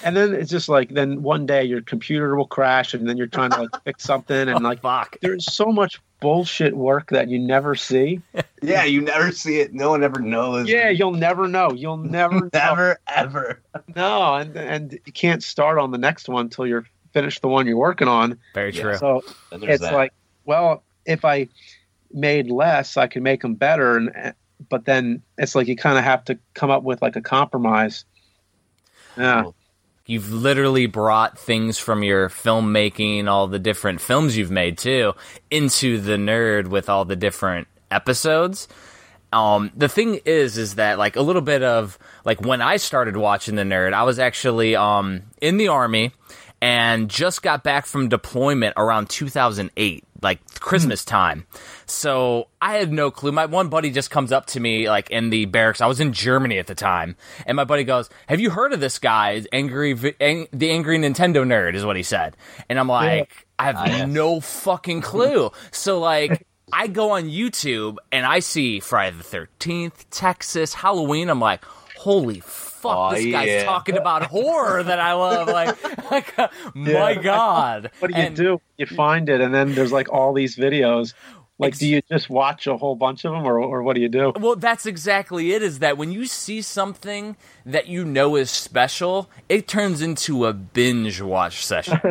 And then it's just like then one day your computer will crash and then you're trying to like fix something and like Fuck. there's so much bullshit work that you never see. Yeah, you never see it. No one ever knows. Yeah, you'll never know. You'll never know. never ever. No, and and you can't start on the next one until you're finished the one you're working on. Very Yeah. true. So it's that. like, well, if I made less, I could make them better, and eh, but then it's like you kind of have to come up with like a compromise. Yeah. You've literally brought things from your filmmaking, all the different films you've made too, into the nerd with all the different episodes. Um, the thing is, is that like a little bit of like when I started watching the nerd, I was actually um in the army and just got back from deployment around 2008, like Christmas mm-hmm. time. So I had no clue. My one buddy just comes up to me like in the barracks. I was in Germany at the time, and my buddy goes, "Have you heard of this guy? Angry, Ang- the angry Nintendo nerd," is what he said. And I'm like, I have ah, no fucking clue. So like. I go on YouTube and I see Friday the Thirteenth, Texas, Halloween. I'm like, holy fuck, Oh, this guy's yeah. talking about horror that I love. Like, like my god. What do you And- do? You find it, and then there's like all these videos. Like, Ex- do you just watch a whole bunch of them, or or what do you do? Well, that's exactly it. Is that when you see something that you know is special, it turns into a binge watch session.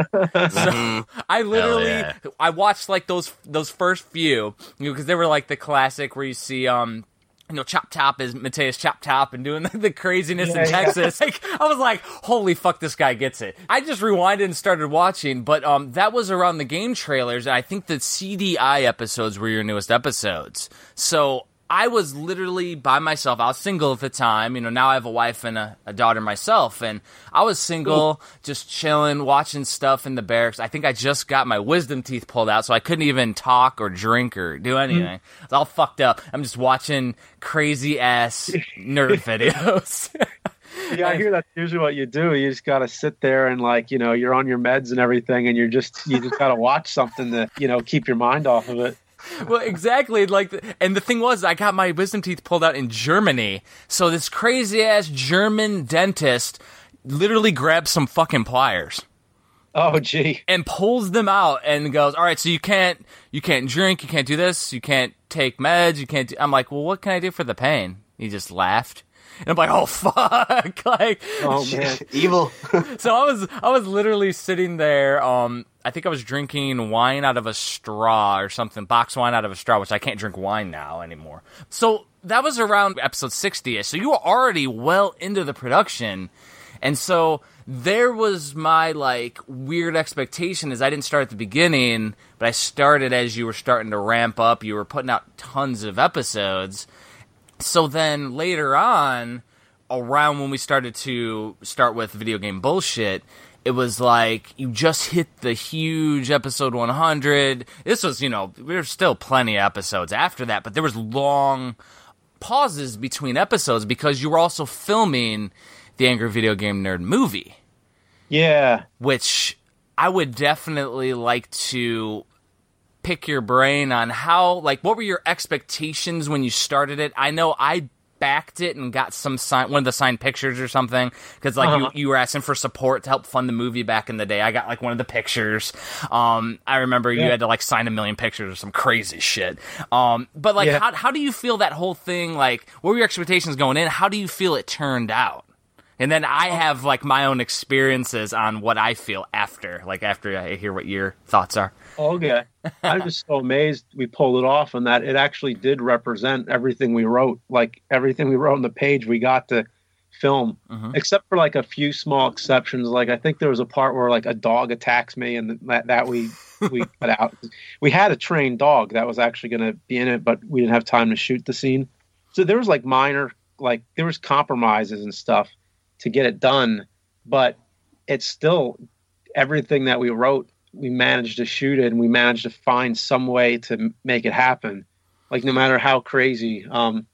so I literally, yeah. I watched like those those first few you know, because they were like the classic where you see um. You know, Chop Top is Mateus Chop Top and doing the, the craziness in Yeah, yeah. Texas. Like, I was like, "Holy fuck, this guy gets it!" I just rewinded and started watching, but um, that was around the game trailers, and I think the CDI episodes were your newest episodes. So I was literally by myself. I was single at the time. You know, now I have a wife and a, a daughter myself, and I was single, just chilling, watching stuff in the barracks. I think I just got my wisdom teeth pulled out, so I couldn't even talk or drink or do mm-hmm. anything. I was all fucked up. I'm just watching crazy ass nerd videos. Yeah, I hear that's usually what you do. You just got to sit there and like you know you're on your meds and everything, and you're just you just got to watch something to you know keep your mind off of it. well, exactly. Like, the- and the thing was, I got my wisdom teeth pulled out in Germany. So this crazy ass German dentist literally grabs some fucking pliers Oh, gee. and pulls them out and goes, "All right, so you can't, you can't drink, you can't do this, you can't take meds, you can't." Do-. I'm like, "Well, what can I do for the pain?" He just laughed. And I'm like, oh fuck! like, Oh man. Evil. so I was I was literally sitting there. Um, I think I was drinking wine out of a straw or something, box wine out of a straw, which I can't drink wine now anymore. So that was around episode sixty. So you were already well into the production, and so there was my like weird expectation is I didn't start at the beginning, but I started as you were starting to ramp up. You were putting out tons of episodes. So then later on, around when we started to start with video game bullshit, it was like you just hit the huge episode 100. This was, you know, there's still plenty of episodes after that, but there was long pauses between episodes because you were also filming the Angry Video Game Nerd movie Yeah. which I would definitely like to pick your brain on how like what were your expectations when you started it? I know I backed it and got some sign one of the signed pictures or something because like Uh-huh. you, you were asking for support to help fund the movie back in the day. I got like one of the pictures. Um I remember you had to like sign a million pictures or some crazy shit. Um but like Yeah. how how do you feel that whole thing like what were your expectations going in? How do you feel it turned out? And then I have like my own experiences on what I feel after, like after I hear what your thoughts are. Okay. I'm just so amazed we pulled it off and that it actually did represent everything we wrote. Like everything we wrote on the page, we got to film, mm-hmm. except for like a few small exceptions. Like I think there was a part where like a dog attacks me, and that that we we cut out. We had a trained dog that was actually going to be in it, but we didn't have time to shoot the scene. So there was like minor, like there was compromises and stuff to get it done, but it's still everything that we wrote we managed to shoot it and we managed to find some way to make it happen. Like no matter how crazy um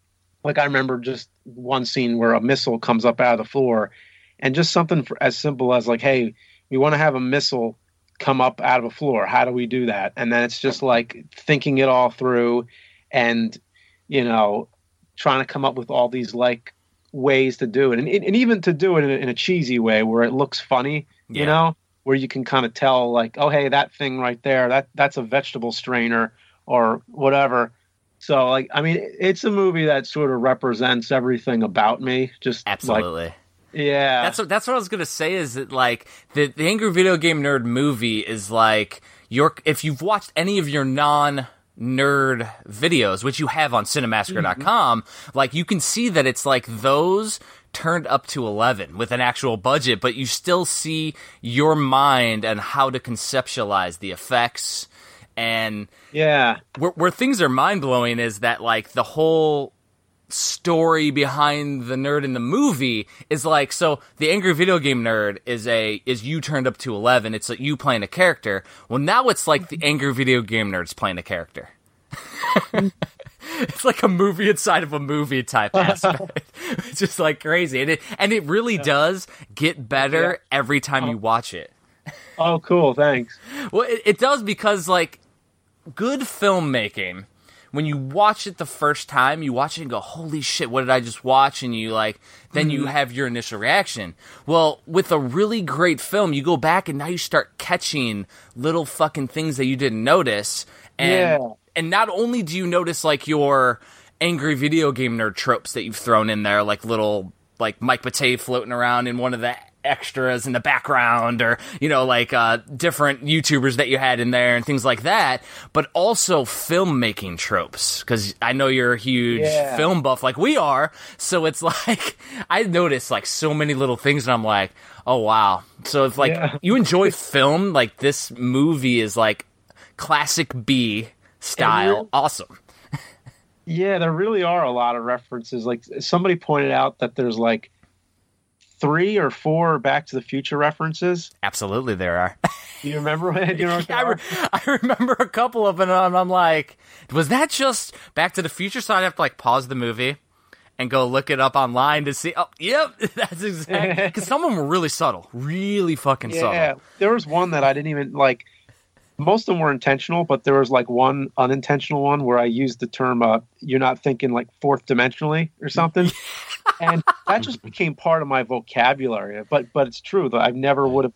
like i remember just one scene where a missile comes up out of the floor and just something for, as simple as like hey we want to have a missile come up out of a floor. How do we do that? And then it's just like thinking it all through and you know trying to come up with all these like ways to do it. And, and even to do it in a, in a cheesy way where it looks funny Yeah. you know where you can kind of tell like oh hey that thing right there that that's a vegetable strainer or whatever so like i mean it's a movie that sort of represents everything about me just like Absolutely. yeah That's what that's what I was gonna say. Is that like the the Angry Video Game Nerd movie is like your if you've watched any of your non nerd videos, which you have on cinemassacre.com, mm-hmm. like you can see that it's like those turned up to 11 with an actual budget, but you still see your mind and how to conceptualize the effects. And yeah. where, where things are mind blowing is that like the whole story behind the nerd in the movie is like so the angry video game nerd is a is you turned up to 11 it's like you playing a character. Well now it's like the mm-hmm. angry video game nerds playing a character mm-hmm. It's like a movie inside of a movie type aspect it's just like crazy and it and it really does get better every time you oh. watch it oh cool thanks well, it, it does because like good filmmaking. When you watch it the first time, you watch it and go, "Holy shit! What did I just watch?" And you like, then you mm-hmm. have your initial reaction. Well, with a really great film, you go back and now you start catching little fucking things that you didn't notice, and Yeah. And not only do you notice like your angry video game nerd tropes that you've thrown in there, like little like Mike Matei floating around in one of the extras in the background or you know like uh, different youtubers that you had in there and things like that but also filmmaking tropes because i know you're a huge Yeah. film buff like we are so it's like i noticed like so many little things and i'm like oh wow so if like Yeah. you enjoy film like this movie is like classic b style awesome Yeah, there really are a lot of references. Like somebody pointed out that there's like three or four Back to the Future references. absolutely there are Do you remember? Do you know I, re- I remember a couple of them, and I'm like, was that just Back to the Future? So I'd have to like pause the movie and go look it up online to see. Oh, yep, that's exactly because some of them were really subtle, really fucking Yeah, subtle. there was one that I didn't even like. Most of them were intentional, but there was like one unintentional one where I used the term uh, "you're not thinking like fourth dimensionally" or something, and that just became part of my vocabulary. But but it's true that I never would have,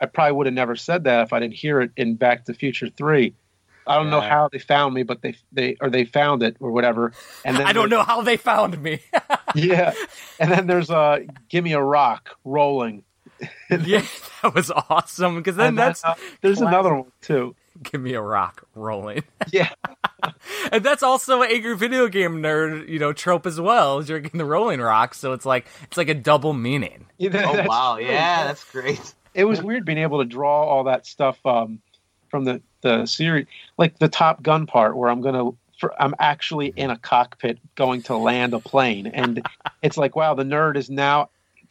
I probably would have never said that if I didn't hear it in Back to the Future Three. I don't know how they found me, but they they or they found it or whatever. And then I don't know how they found me. Yeah, and then there's uh, "Give Me a Rock" rolling. yeah, that was awesome because then And then, that's uh, there's classic. another one too. give me a rock rolling. Yeah. and that's also an angry video game nerd, you know, trope as well. Drinking the rolling rock, so it's like it's like a double meaning. Oh wow, true. yeah, that's great. it was weird being able to draw all that stuff um, from the the series, like the Top Gun part where I'm gonna. For, I'm actually in a cockpit going to land a plane, and it's like, wow, the nerd is now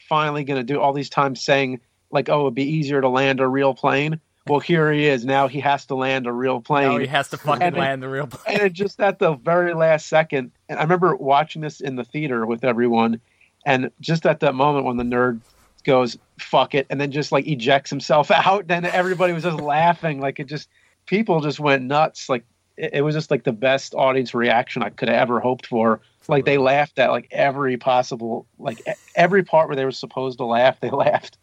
finally going to do all these times saying like, oh, it'd be easier to land a real plane. Well, here he is. Now he has to land a real plane. Oh, he has to fucking And it- land the real plane. and it just at the very last second and i remember watching this in the theater with everyone and just at that moment when the nerd goes fuck it and then just like ejects himself out then everybody was just laughing like it just people just went nuts like it, it was just like the best audience reaction i could have ever hoped for like they laughed at like every possible like e- every part where they were supposed to laugh they laughed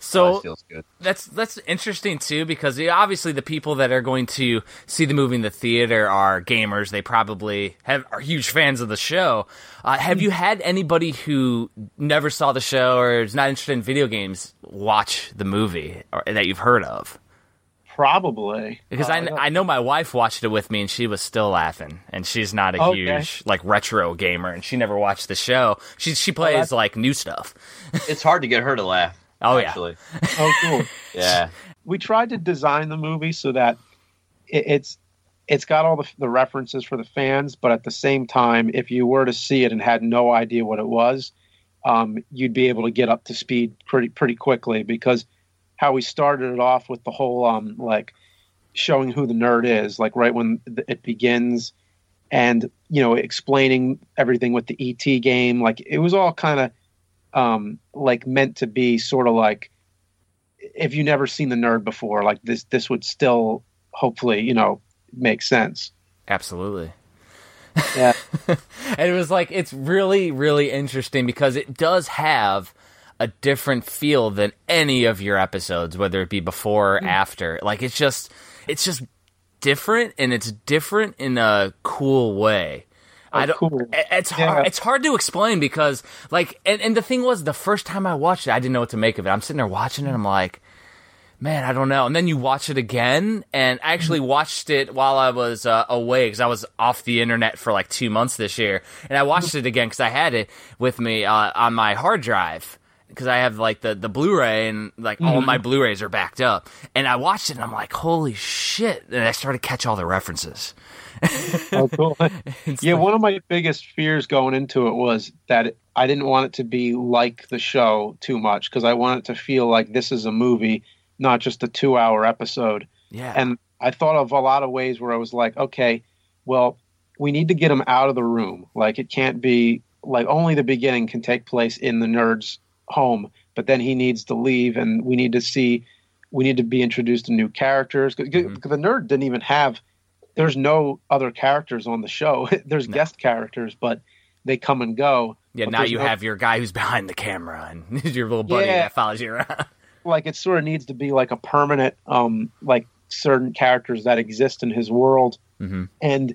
So that feels good. that's that's interesting too because obviously the people that are going to see the movie in the theater are gamers. They probably have are huge fans of the show. Uh, have you had anybody who never saw the show or is not interested in video games watch the movie or, that you've heard of? Probably Because Uh, I, I know my wife watched it with me and she was still laughing and she's not a Okay. huge like retro gamer and she never watched the show. She she plays that's- like new stuff. It's hard to get her to laugh. Oh, yeah. oh cool yeah. we tried to design the movie so that it, it's it's got all the, the references for the fans, but at the same time, if you were to see it and had no idea what it was, um, you'd be able to get up to speed pretty pretty quickly because how we started it off with the whole um, like showing who the nerd is, like right when it begins, and you know explaining everything with the ET game, like it was all kind of um, like meant to be sort of like if you never seen the nerd before, like this, this would still hopefully, you know, make sense. Absolutely. Yeah. and it was like it's really really interesting because it does have a different feel than any of your episodes whether it be before or after like it's just it's just different and it's different in a cool way I don't. cool. It's hard. Yeah. It's hard to explain because, like, and, and the thing was, the first time I watched it, I didn't know what to make of it. I'm sitting there watching it. I'm like, man, I don't know. And then you watch it again, and I actually watched it while I was uh, away because I was off the internet for like two months this year, and I watched it again because I had it with me uh, on my hard drive because I have like the the Blu-ray and like all mm-hmm. my Blu-rays are backed up, and I watched it and I'm like, holy shit! And I started to catch all the references. Oh, cool. Yeah, like- one of my biggest fears going into it was that I didn't want it to be like the show too much because I want it to feel like this is a movie, not just a two-hour episode. yeah, And I thought of a lot of ways where I was like, okay, well, we need to get him out of the room. Like it can't be like only the beginning can take place in the nerd's home, but then he needs to leave, and we need to see, we need to be introduced to new characters because Mhm. the nerd didn't even have. There's no other characters on the show. There's No. guest characters, but they come and go. yeah. Now you no- have your guy who's behind the camera and your little buddy Yeah. that follows you around. like it sort of needs to be like a permanent um like certain characters that exist in his world Mhm. and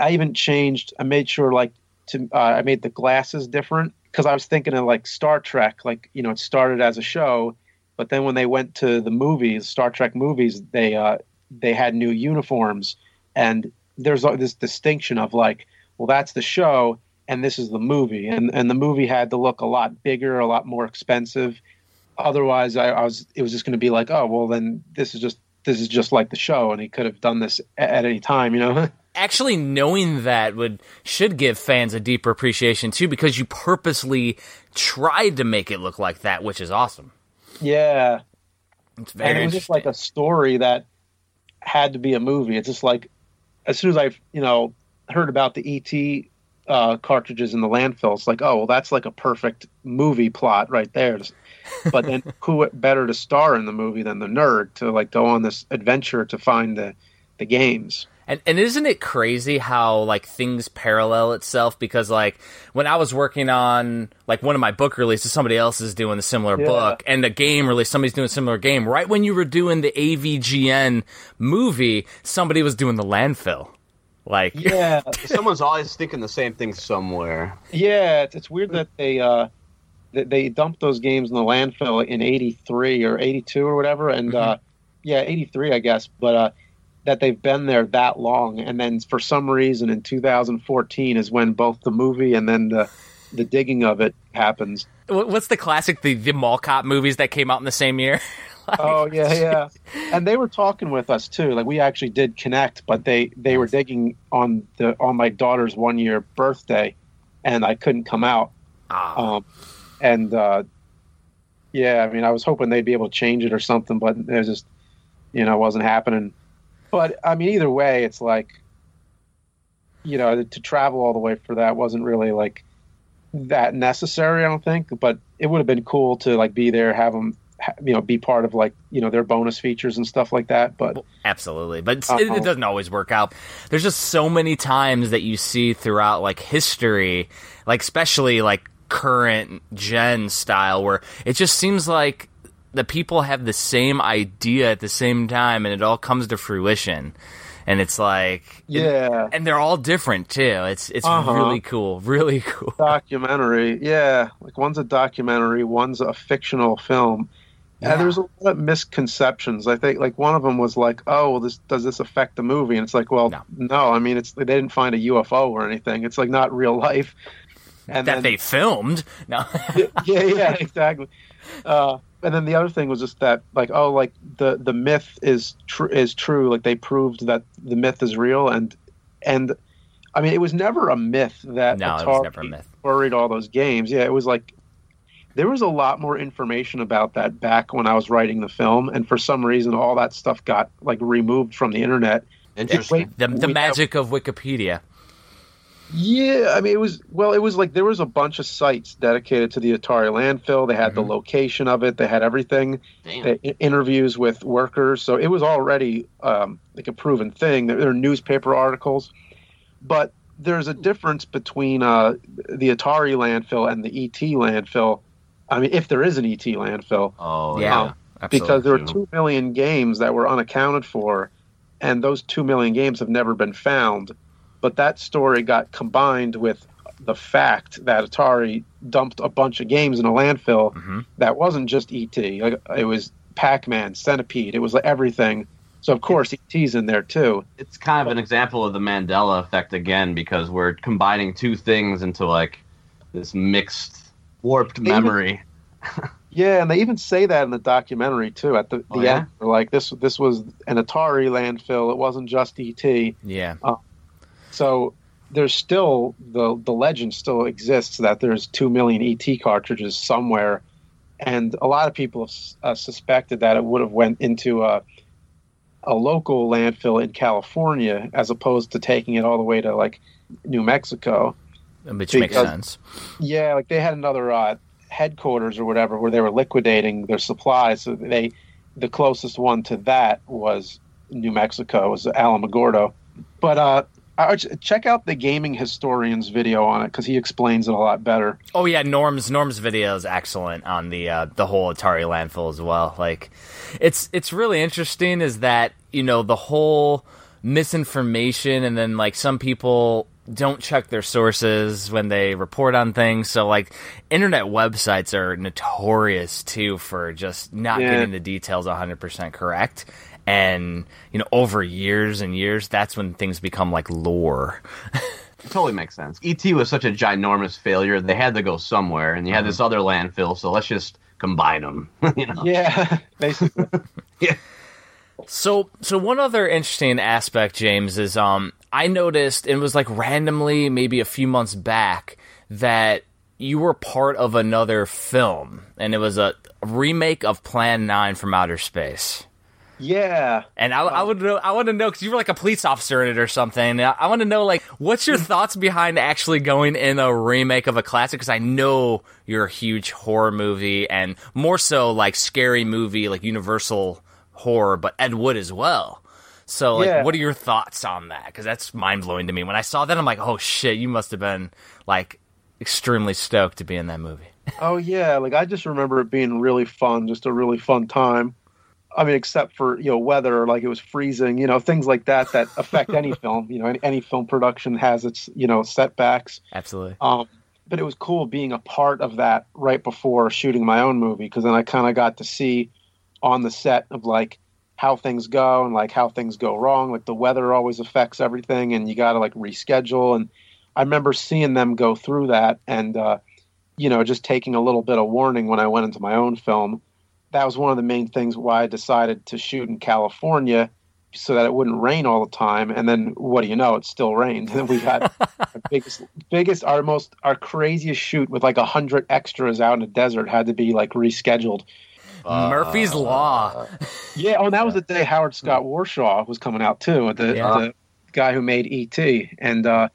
I even changed. I made sure like to uh, I made the glasses different because I was thinking of like Star Trek. Like you know, it started as a show, but then when they went to the movies, Star Trek movies, they uh, they had new uniforms, and there's this distinction of like, well, that's the show, and this is the movie, and and the movie had to look a lot bigger, a lot more expensive. Otherwise, I, I was it was just going to be like, oh, well, then this is just this is just like the show, and he could have done this at any time, you know. Actually, knowing that would should give fans a deeper appreciation too, because you purposely tried to make it look like that, which is awesome. yeah, It's very and it was just like a story that had to be a movie. It's just like as soon as I, you know, heard about the ET uh, cartridges in the landfill, it's like, oh, well, that's like a perfect movie plot right there. But then, who better to star in the movie than the nerd to like go on this adventure to find the the games? And and isn't it crazy how like things parallel itself? Because like when I was working on like one of my book releases, somebody else is doing a similar Yeah. book, and a game release, somebody's doing a similar game. Right when you were doing the AVGN movie, somebody was doing the landfill. Like Yeah, Someone's always thinking the same thing somewhere. Yeah, it's, it's weird that they uh, that they dumped those games in the landfill in '83 or '82 or whatever, and uh, yeah, '83, I guess. But uh, that they've been there that long, and then for some reason in 2014 is when both the movie and then the the digging of it happens. What's the classic the the mall cop movies that came out in the same year? Oh yeah, yeah. And they were talking with us too. Like we actually did connect, but they they were digging on the on my daughter's one year birthday, and I couldn't come out. Ah. Um, and uh, yeah, I mean, I was hoping they'd be able to change it or something, but it was just, you know, wasn't happening. But I mean, either way, it's like, you know, to travel all the way for that wasn't really like that necessary. I don't think, but it would have been cool to like be there, have them, you know, be part of like you know their bonus features and stuff like that. But Absolutely, but it, doesn't always work out. There's just so many times that you see throughout like history, like especially like current gen style, where it just seems like the people have the same idea at the same time, and it all comes to fruition. And it's like, yeah, and they're all different too. It's it's Uh-huh. really cool, really cool. documentary. Yeah, like one's a documentary, one's a fictional film. Yeah. And there's a lot of misconceptions. I think like one of them was like, "Oh, well, this does this affect the movie?" And it's like, "Well, No. no. I mean, it's they didn't find a UFO or anything. It's like not real life." And that then, they filmed. No, yeah, yeah, exactly. Uh, and then the other thing was just that, like, oh, like the the myth is true is true. Like they proved that the myth is real, and and I mean, it was never a myth that no, it Atari was never a myth. buried all those games. Yeah, it was like there was a lot more information about that back when I was writing the film, and for some reason, all that stuff got like removed from the internet. Interesting. The the We- magic of Wikipedia. Yeah, I mean, it was well, it was like there was a bunch of sites dedicated to the Atari landfill. They had the location of it. They had everything. Damn. They, interviews with workers, so it was already um, like a proven thing. There, there are newspaper articles, but there's a difference between uh, the Atari landfill and the ET landfill. I mean, if there is an ET landfill, Oh Yeah, yeah. because there were two million games that were unaccounted for, and those two million games have never been found. But that story got combined with the fact that Atari dumped a bunch of games in a landfill Mhm. that wasn't just ET. Like it was Pac-Man, Centipede. It was like everything. So of course ET's in there too. It's kind of an example of the Mandela effect again because we're combining two things into like this mixed, warped Even- memory. Yeah, and they even say that in the documentary too. At the, the Oh, yeah? end, like this this was an Atari landfill. It wasn't just ET. Yeah. So there's still the the legend still exists that there's two million ET cartridges somewhere, and a lot of people have uh, suspected that it would have went into a a local landfill in California as opposed to taking it all the way to like New Mexico. Which makes sense. Yeah, like they had another uh, headquarters or whatever where they were liquidating their supplies. So they the closest one to that was New Mexico, was Alamogordo. But uh, I check out the gaming historian's video on it because he explains it a lot better. Oh yeah, Norm's Norm's video is excellent on the uh, the whole Atari landfill as well. Like, it's it's really interesting is that you know the whole misinformation and then like some people don't check their sources when they report on things so like internet websites are notorious too for just not Yeah. getting the details 100% correct and you know over years and years that's when things become like lore It totally makes sense. ET was such a ginormous failure; they had to go somewhere, and you had this other landfill. So let's just combine them. you know? Yeah, basically. So, so one other interesting aspect, James, is um, I noticed it was like randomly, maybe a few months back, that you were part of another film, and it was a remake of Plan Nine from Outer Space. Yeah. And I, I would know, I want to know because you were like a police officer in it or something. I, I want to know like what's your thoughts behind actually going in a remake of a classic? Because I know you're a huge horror movie and more so like scary movie, like Universal horror, but Ed Wood as well. So like, Yeah. what are your thoughts on that? Because that's mind blowing to me. When I saw that, I'm like, oh shit, you must have been like extremely stoked to be in that movie. Oh yeah, like I just remember it being really fun, just a really fun time. I mean, except for you know weather, like it was freezing, you know, things like that that affect any film. You know, any, any film production has its you know setbacks. Absolutely. Um, but it was cool being a part of that right before shooting my own movie because then I kind of got to see on the set of like how things go and like how things go wrong. Like the weather always affects everything, and you got to like reschedule. And I remember seeing them go through that, and uh, you know, just taking a little bit of warning when I went into my own film. That was one of the main things why I decided to shoot in California so that it wouldn't rain all the time. And then what do you know? It still rained. And we had our biggest, biggest, our most, our craziest shoot with like a hundred extras out in the desert had to be like rescheduled. Murphy's Law. Yeah. Oh, and that was the day Howard Scott Warshaw was coming out too, the, Yeah. the guy who made E.T. And uh,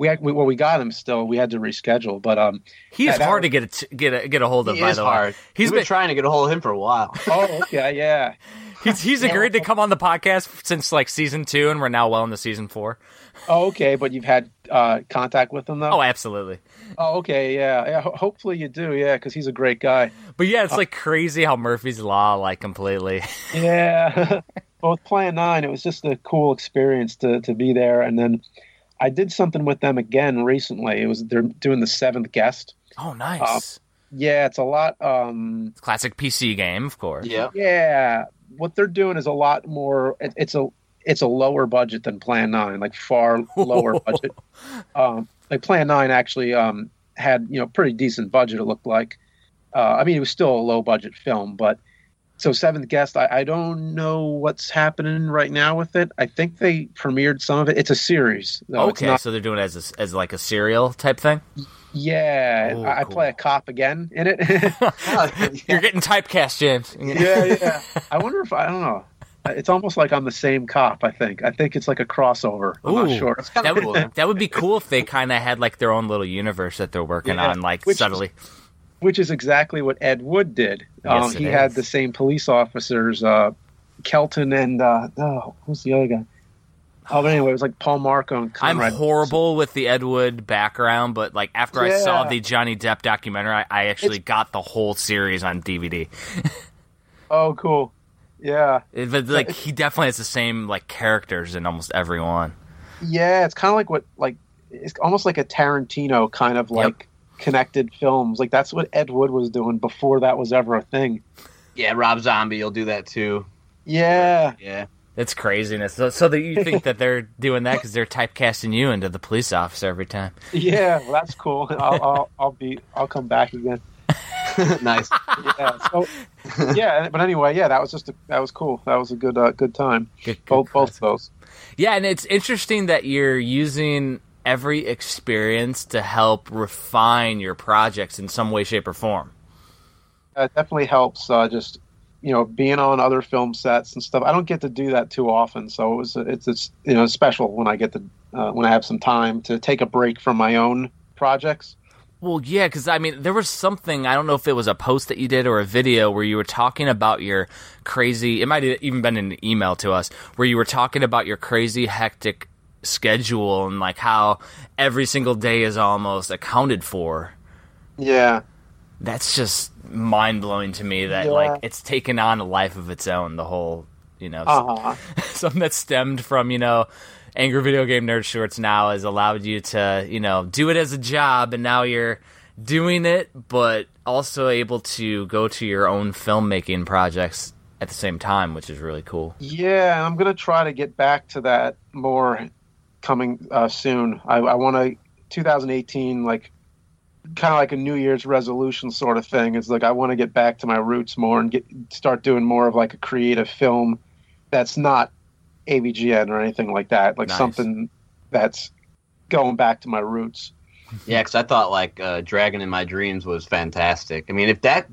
we, had, we, well, we got him still. We had to reschedule, but um, He's Yeah, hard was- to get a, get a, get a hold of. He by the hard. way, He's been been trying to get a hold of him for a while. oh, okay, yeah. he's, he's agreed to come on the podcast since like season two, and we're now well into season four. Oh, okay, but you've had uh, contact with him though. Oh, absolutely. Oh, okay, yeah, yeah. ho- hopefully you do, yeah, because he's a great guy. But yeah, it's like crazy how Murphy's Law like completely. Yeah. Both Plan Nine, it was just a cool experience to to be there. And then I did something with them again recently. It was they're doing the seventh guest. Oh, nice. Yeah, it's a lot. Um, Classic PC game, of course. yeah. yeah, what they're doing is a lot more. It, it's a it's a lower budget than Plan Nine, like far lower budget. Um, like Plan Nine actually um, had you know pretty decent budget. It looked like. Uh, I mean, it was still a low budget film, but so Seventh Guest. I, I don't know what's happening right now with it. I think they premiered some of it. It's a series. though. It's Okay, not- so they're doing it as a, as like a serial type thing. yeah, Oh, I, I cool. play a cop again in it. You're getting typecast, James. yeah, yeah. I wonder if I don't know. It's almost like I'm the same cop. I think. I think it's like a crossover. I'm Ooh. not sure. That would that would be cool if they kind of had like their own little universe that they're working Yeah, on, like which is- subtly. Which is exactly what Ed Wood did. Um, Yes, he had the same police officers, uh, Kelton and uh, oh, who's the other guy? Oh, but anyway, it was like Paul Marco and I'm horrible with the Ed Wood background, but like after I saw the Johnny Depp documentary, I, I actually got the whole series on DVD. Oh, cool. Yeah, It- but like he definitely has the same like characters in almost every one. yeah. It's kind of like what like it's almost like a Tarantino kind of like connected films. Like that's what Ed Wood was doing before that was ever a thing. Yeah, Rob Zombie you'll do that too. Yeah, Yeah. It's craziness. So, so that you think that they're doing that because they're typecasting you into the police officer every time. yeah. Well, that's cool. I'll, I'll I'll be I'll come back again. nice. yeah. So, yeah, but anyway, yeah, that was just a, that was cool. That was a good uh, good time. Good- good both both of those. Yeah, and it's interesting that you're using every experience to help refine your projects in some way, shape, or form. It definitely helps. Uh, just you know, being on other film sets and stuff. I don't get to do that too often, so it was it's it's you know special when I get to uh, when I have some time to take a break from my own projects. Well, yeah, because I mean, there was something, I don't know if it was a post that you did or a video where you were talking about your crazy, it might have even been an email to us, where you were talking about your crazy, hectic schedule and like how every single day is almost accounted for. Yeah, That's just mind blowing to me that Yeah. like it's taken on a life of its own, the whole You know, Uh-huh. something that stemmed from you know angry video game nerd shorts now has allowed you to you know do it as a job and now you're doing it but also able to go to your own filmmaking projects at the same time which is really cool Yeah, I'm gonna try to get back to that more coming uh, soon. I, I want to 2018 like kind of like a New Year's resolution sort of thing. It's like I want to get back to my roots more and get start doing more of like a creative film that's not AVGN or anything like that. Like Nice. something that's going back to my roots. Yeah, because I thought like uh, Dragon in My Dreams was fantastic. I mean, if that,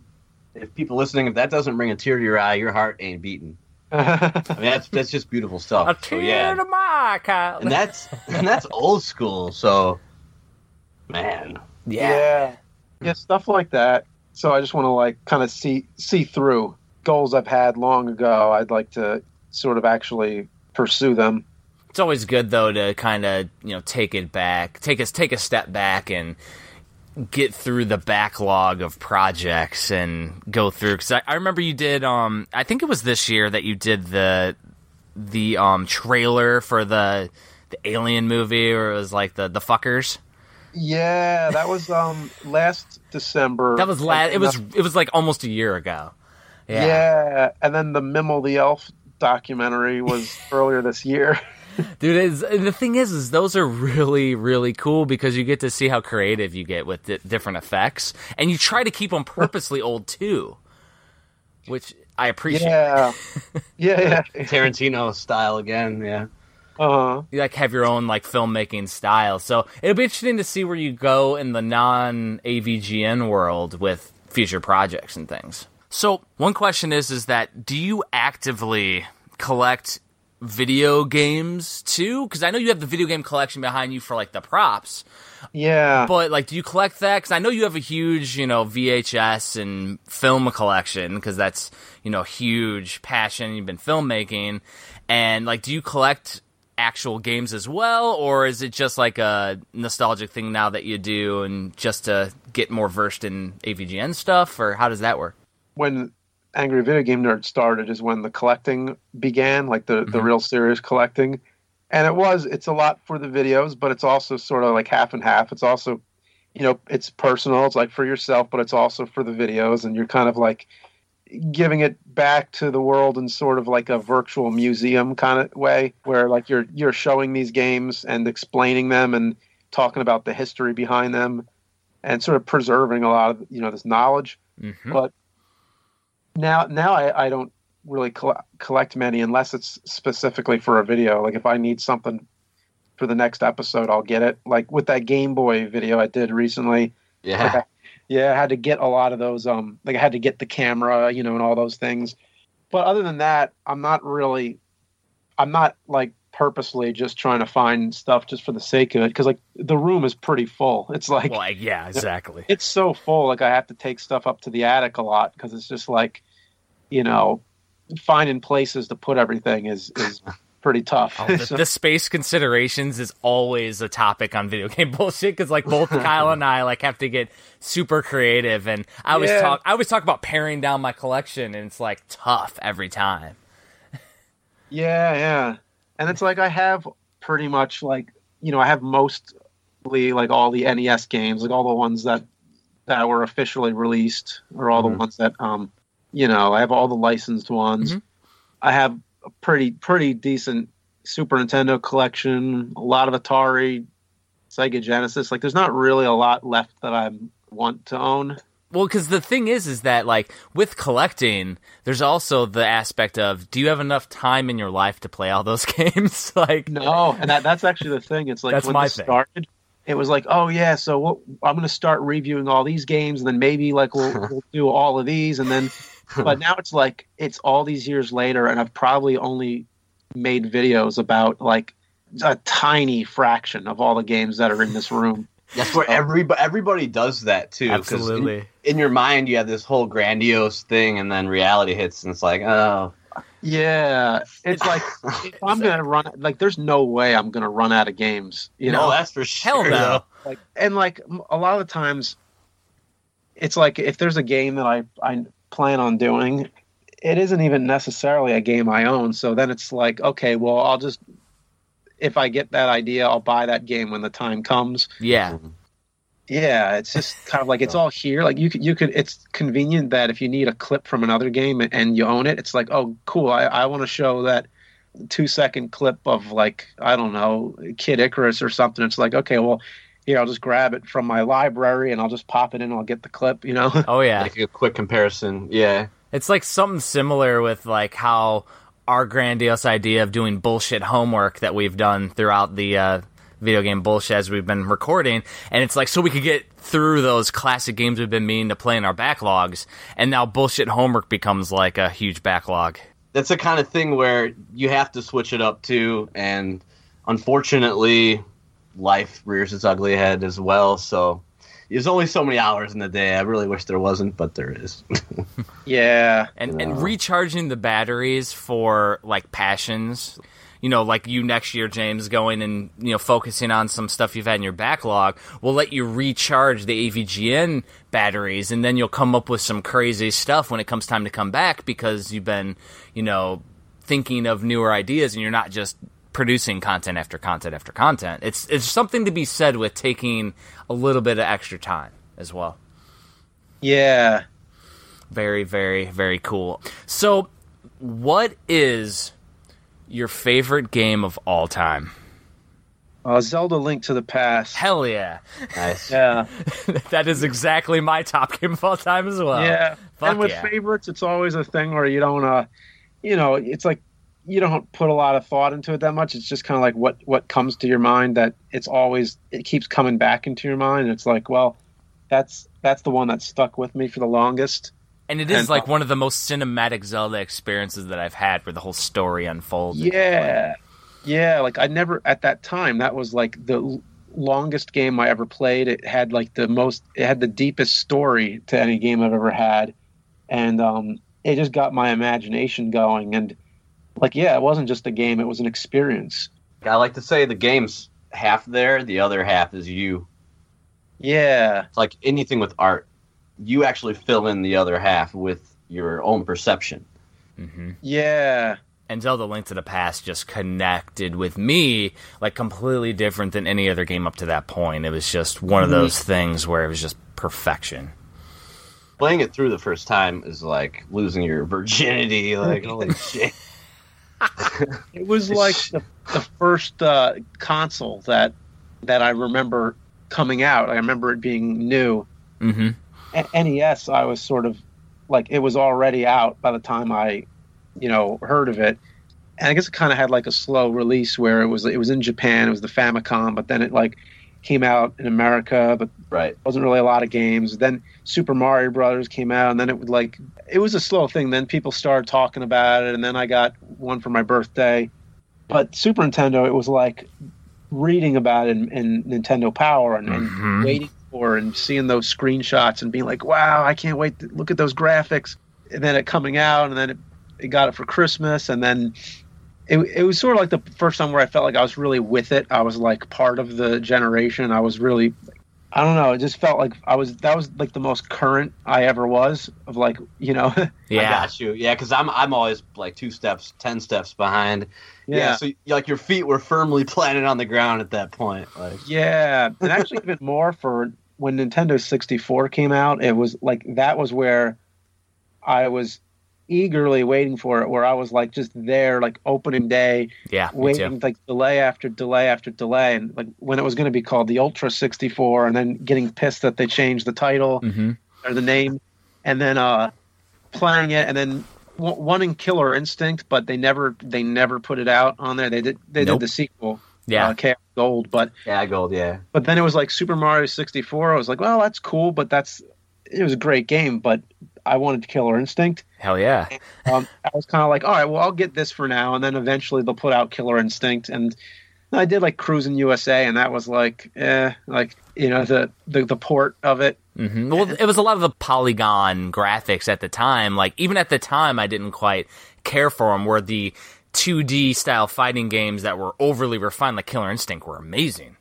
if people listening, if that doesn't bring a tear to your eye, your heart ain't beating. I mean, that's that's just beautiful a stuff. So tear yeah, to my eye. and that's and that's old school. So, man, yeah. yeah, stuff like that. So I just want to like kind of see see through goals I've had long ago. I'd like to sort of actually pursue them. it's always good though to kind of you know take it back take us take a step back and get through the backlog of projects and go through because I, I remember you did um i think it was this year that you did the the um trailer for the the alien movie or it was like the the fuckers Yeah, that was um last December. that was last it was it was like almost a year ago yeah. yeah, and then the Mimel the Elf documentary was earlier this year. dude it's, and the thing is is those are really really cool because you get to see how creative you get with di- different effects and you try to keep them purposely old too which i appreciate yeah, yeah, yeah. Tarantino style again. Yeah, Uh-huh. you like have your own like filmmaking style so it'll be interesting to see where you go in the non avgn world with future projects and things so one question is is that do you actively collect video games too? Because i know you have the video game collection behind you for like the props. Yeah. but like do you collect that? Because i know you have a huge you know vhs and film collection because that's you know huge passion you've been filmmaking. And like do you collect actual games as well or is it just like a nostalgic thing now that you do and just to get more versed in avgn stuff or how does that work? When Angry Video Game Nerd started is when the collecting began, like the, the real serious collecting. And it was, it's a lot for the videos, but it's also sort of like half and half. It's also, you know, it's personal. It's like for yourself, but it's also for the videos. And you're kind of like giving it back to the world in sort of like a virtual museum kind of way where like you're, you're showing these games and explaining them and talking about the history behind them and sort of preserving a lot of, you know, this knowledge mm-hmm. but now now I, I don't really coll- collect many unless it's specifically for a video like if i need something for the next episode i'll get it like with that game boy video i did recently yeah. Okay. yeah i had to get a lot of those um like i had to get the camera you know and all those things but other than that i'm not really i'm not like purposely just trying to find stuff just for the sake of it because like the room is pretty full it's like like, yeah exactly it's so full like i have to take stuff up to the attic a lot because it's just like you know finding places to put everything is is pretty tough Oh, the, So- the space considerations is always a topic on video game bullshit because like both Kyle and I like have to get super creative and I always Yeah. talk I always talk about paring down my collection and it's like tough every time. yeah yeah and it's like i have pretty much like you know i have mostly like all the nes games like all the ones that that were officially released or all Mhm. the ones that um you know i have all the licensed ones Mhm. i have a pretty pretty decent super nintendo collection a lot of atari sega genesis like there's not really a lot left that i want to own Well, because the thing is, is that like with collecting, there's also the aspect of do you have enough time in your life to play all those games? like, No, and that, that's actually the thing. It's like That's when my thing. started, it was like, oh yeah, so what, I'm going to start reviewing all these games, and then maybe like we'll, we'll do all of these, and then, but now it's like it's all these years later, and I've probably only made videos about like a tiny fraction of all the games that are in this room. That's where everybody everybody does that too. 'cause in- absolutely. In, your mind, you have this whole grandiose thing, and then reality hits, and it's like, oh, Yeah, it's like if I'm gonna run like, there's no way I'm gonna run out of games. You no, know, that's for sure. Hell sure. no. like and like a lot of times it's like if there's a game that i i plan on doing it isn't even necessarily a game I own. So then it's like, okay, well, I'll just if I get that idea, I'll buy that game when the time comes. Yeah. Yeah, it's just kind of like it's all here. Like you could, you could. It's convenient that if you need a clip from another game and you own it, it's like, oh, cool. I, I want to show that two second clip of like I don't know Kid Icarus or something. It's like, okay, well, here I'll just grab it from my library and I'll just pop it in. and I'll get the clip. You know. Oh yeah. Like a quick comparison. Yeah. It's like something similar with like how our grandiose idea of doing bullshit homework that we've done throughout the uh, video game bullshit as we've been recording, and it's like so we could get through those classic games we've been meaning to play in our backlogs, and now bullshit homework becomes like a huge backlog. That's the kind of thing where you have to switch it up too, and unfortunately, life rears its ugly head as well. So there's only so many hours in the day. I really wish there wasn't, but there is. Yeah. and and recharging the batteries for like passions you know like you next year james going and you know focusing on some stuff you've had in your backlog will let you recharge the avgn batteries and then you'll come up with some crazy stuff when it comes time to come back because you've been you know thinking of newer ideas and you're not just producing content after content after content it's it's something to be said with taking a little bit of extra time as well Yeah. very, very, very cool. So, what is your favorite game of all time? Uh, Zelda: Link to the Past. Hell yeah. nice. Yeah. that is exactly my top game of all time as well. yeah. Fuck and with yeah. favorites, it's always a thing where you don't, uh, you know, it's like you don't put a lot of thought into it that much. It's just kind of like what what comes to your mind. That it's always it keeps coming back into your mind. And it's like, well, that's that's the one that stuck with me for the longest. And it is and- like one of the most cinematic Zelda experiences that I've had where the whole story unfolds. Yeah, yeah. Like I never at that time. That was like the longest game I ever played. It had like the most. It had the deepest story to any game I've ever had, and um, it just got my imagination going. And like, yeah, it wasn't just a game; it was an experience. I like to say the game's half there, the other half is you. Yeah, It's like anything with art. You actually fill in the other half with your own perception. Mm-hmm. yeah, And Zelda Link to the Past just connected with me like completely different than any other game up to that point. It was just one of those things where it was just perfection. Playing it through the first time is like losing your virginity. Like, holy shit. It was like the, the first uh, console that that I remember coming out. I remember it being new. hmm A- NES, I was sort of like it was already out by the time I, you know, heard of it. And I guess it kind of had like a slow release where it was it was in Japan, it was the Famicom, but then it like came out in America, but Right. wasn't really a lot of games. Then Super Mario Brothers came out, and then it would like it was a slow thing. Then people started talking about it, and then I got one for my birthday. But Super Nintendo, it was like reading about it in, in Nintendo Power and, and Mhm. waiting for and seeing those screenshots and being like, "Wow, I can't wait to look at those graphics." And then it coming out, and then it, it got it for Christmas, and then it, it was sort of like the first time where I felt like I was really with it. I was like part of the generation. I was really, I don't know. It just felt like I was. That was like the most current I ever was. Of like, you know, I Yeah. got you. Yeah, because I'm I'm always like two steps, ten steps behind. Yeah. yeah, so like your feet were firmly planted on the ground at that point. Like yeah. And actually, even more for when Nintendo 64 came out, it was like that was where I was eagerly waiting for it. Where I was like just there, like opening day, Yeah. Waiting like delay after delay after delay, and like when it was going to be called the Ultra 64, and then getting pissed that they changed the title hmm or the name, and then uh, playing it, and then w- wanting Killer Instinct, but they never they never put it out on there. They did they Nope. did the sequel, Yeah. uh, KI Gold, but yeah, gold. Yeah. but then it was like Super Mario 64. I was like, well, that's cool, but that's it was a great game, but I wanted Killer Instinct. Hell yeah. Um, I was kind of like, all right, well, I'll get this for now, and then eventually they'll put out Killer Instinct, and I did like Cruis'n USA, and that was like, eh, like you know the the, the port of it. hmm Well, it was a lot of the polygon graphics at the time. Like even at the time, I didn't quite care for them. Where the 2D style fighting games that were overly refined, like Killer Instinct, were amazing.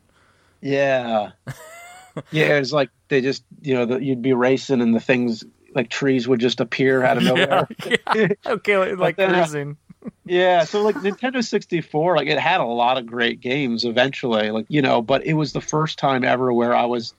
Yeah, yeah, it was like they just you know the, you'd be racing and the things like trees would just appear out of nowhere. yeah. Okay, like, like then, uh, cruising. yeah, so like Nintendo 64, like it had a lot of great games eventually, like you know, but it was the first time ever where I was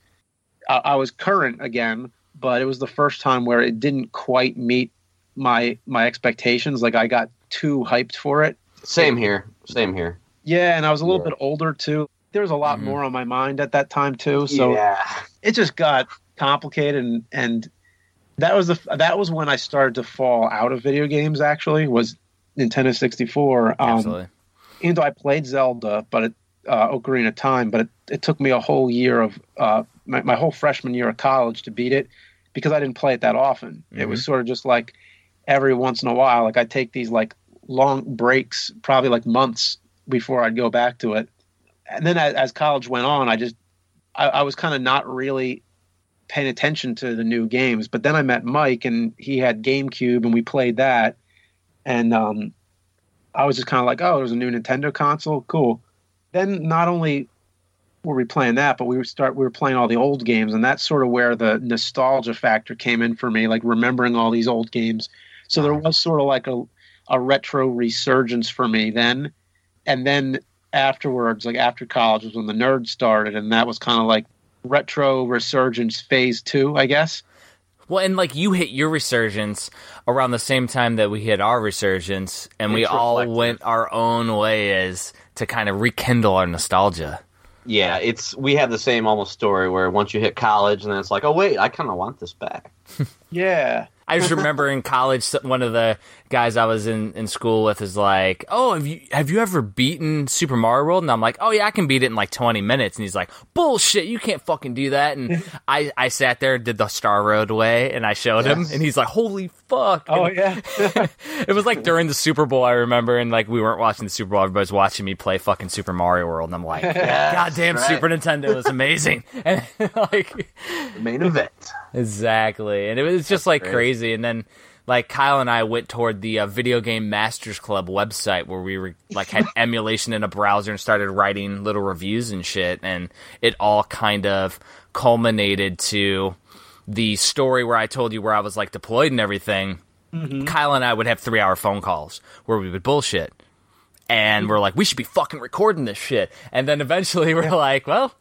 I, I was current again, but it was the first time where it didn't quite meet my my expectations. Like I got too hyped for it. Same here. Same here. Yeah, and I was a little Yeah. bit older too. There was a lot Mhm. more on my mind at that time too, so yeah. it just got complicated and and that was the that was when I started to fall out of video games actually was Nintendo 64 um Absolutely. even though I played Zelda but it uh, Ocarina of Time but it, it took me a whole year of uh my, my whole freshman year of college to beat it because I didn't play it that often. It was sort of just like every once in a while like I'd take these like long breaks probably like months before I'd go back to it. And then as, as college went on I just I, I was kind of not really paying attention to the new games. But then I met Mike, and he had GameCube, and we played that. And um, I was just kind of like, "Oh, there's a new Nintendo console, cool." Then not only were we playing that, but we were start we were playing all the old games, and that's sort of where the nostalgia factor came in for me, like remembering all these old games. So there was sort of like a a retro resurgence for me then, and then afterwards, like after college, was when the nerd started, and that was kind of like retro resurgence phase two, I guess. Well, and like you hit your resurgence around the same time that we hit our resurgence, and we all reflective. went our own ways to kind of rekindle our nostalgia. Yeah, it's we have the same almost story where once you hit college and then it's like, oh wait, I kind of want this back. Yeah. I just remember in college, one of the guys I was in, in school with is like, "Oh, have you have you ever beaten Super Mario World?" And I'm like, "Oh yeah, I can beat it in like 20 minutes." And he's like, "Bullshit, you can't fucking do that." And I I sat there, did the Star Road way, and I showed him, and he's like, "Holy fuck!" Oh And yeah. it was like during the Super Bowl, I remember, and like we weren't watching the Super Bowl, everybody's watching me play fucking Super Mario World, and I'm like, "God damn, right. Super Nintendo is amazing!" And like. The main event. Exactly, and it was just like great. crazy. And then, like Kyle and I went toward the uh, Video Game Masters Club website where we were like had emulation in a browser and started writing little reviews and shit. And it all kind of culminated to the story where I told you where I was like deployed and everything. Kyle and I would have three hour phone calls where we would bullshit. And we're like, we should be fucking recording this shit. And then eventually we're like, well,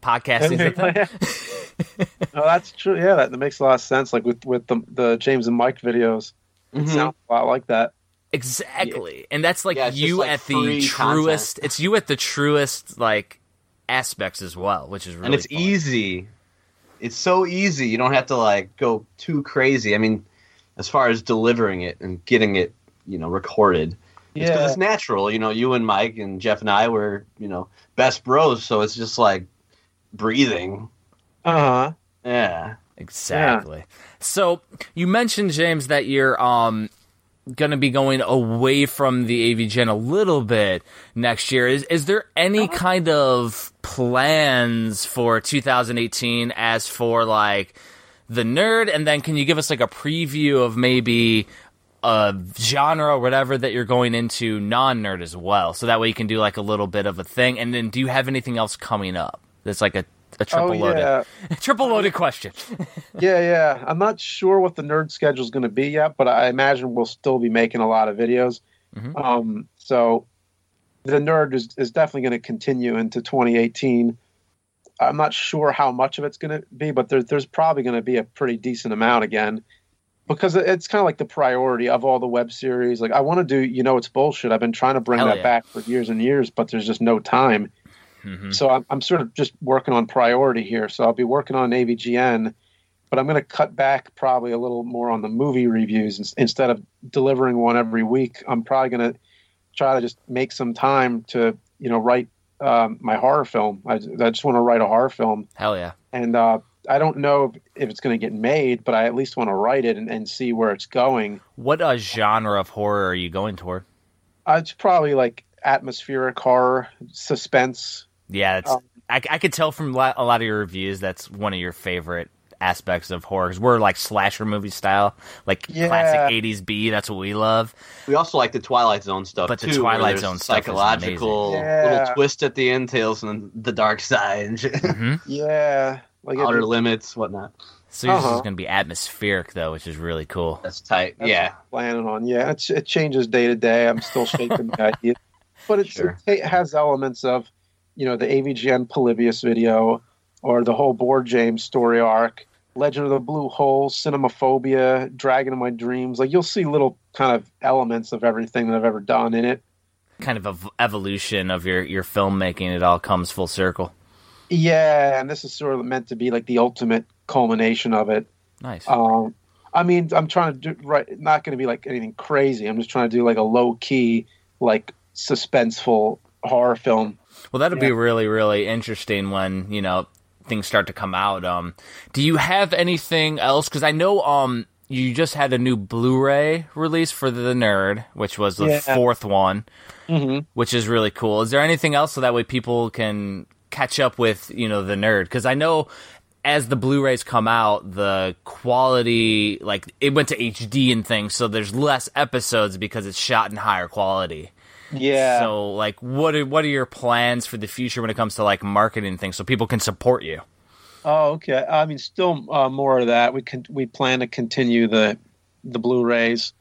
podcasting's a thing. oh, that's true. Yeah, that, that makes a lot of sense. Like with with the the James and Mike videos, it mm-hmm. sounds a lot like that. Exactly. And that's like Yeah, you like, at the truest content. it's you at the truest like aspects as well, which is really and it's fun. easy. It's so easy. You don't have to like go too crazy. I mean, as far as delivering it and getting it, you know, recorded. It's because Yeah. it's natural. You know, you and Mike and Jeff and I were, you know, best bros. So it's just like breathing. Uh huh. Yeah. Exactly. So you mentioned James that you're um going to be going away from the AVGN a little bit next year. Is is there any kind of plans for 2018 as for like the nerd and then can you give us like a preview of maybe a genre or whatever that you're going into non-nerd as well so that way you can do like a little bit of a thing and then do you have anything else coming up that's like a, a triple Oh loaded yeah. triple loaded question yeah, yeah. I'm not sure what the nerd schedule is going to be yet, but I imagine we'll still be making a lot of videos. Mhm. Um, so the nerd is, is definitely going to continue into 2018. I'm not sure how much of it's going to be, but there, there's probably going to be a pretty decent amount again because it's kind of like the priority of all the web series. Like I want to do, you know, it's bullshit. I've been trying to bring Hell that yeah. back for years and years, but there's just no time. Mhm. So I'm, I'm sort of just working on priority here. So I'll be working on AVGN, but I'm going to cut back probably a little more on the movie reviews ins- instead of delivering one every week. I'm probably going to try to just make some time to you know write um, my horror film. I, I just want to write a horror film, hell yeah and uh, I don't know if, if it's going to get made, but I at least want to write it and, and see where it's going. what uh, genre of horror are you going toward Uh, it's probably like atmospheric horror, suspense. Yeah it's Um, I, I could tell from a lot of your reviews that's one of your favorite aspects of horror 'cause we're like slasher movie style like Yeah. classic 80s b that's what we love We also like the Twilight Zone stuff But the too. where Twilight there's Zone stuff is psychological. Yeah. little twist at the end, tales and the dark side and shit. Mhm. Yeah, like outer it, limits, whatnot. So yours Uh-huh. is going to be atmospheric though, which is really cool. That's tight. That's yeah. what planning on. Yeah, it's, it changes day to day. I'm still shaping the idea, but it's, Sure. it has elements of, you know, the AVGN Polybius video, or the whole Board James story arc, Legend of the Blue Hole, Cinemaphobia, Dragon of My Dreams. Like you'll see little kind of elements of everything that I've ever done in it. Kind of ev- evolution of your your filmmaking. It all comes full circle. Yeah, and this is sort of meant to be like the ultimate culmination of it. Nice. Um, I mean, I'm trying to do right. Not going to be like anything crazy. I'm just trying to do like a low key, like suspenseful horror film. Well, that'll be really, really interesting when you know things start to come out. Um, do you have anything else? Because I know um you just had a new Blu-ray release for the Nerd, which was the Yeah. fourth one, Mm-hmm. which is really cool. Is there anything else so that way people can catch up with you know the Nerd? Because I know. As the Blu-rays come out, the quality, like it went to HD and things, so there's less episodes because it's shot in higher quality. Yeah. So, like, what are what are your plans for the future when it comes to like marketing things, so people can support you? Oh, okay. I mean, still uh, more of that. We can we plan to continue the the Blu-rays,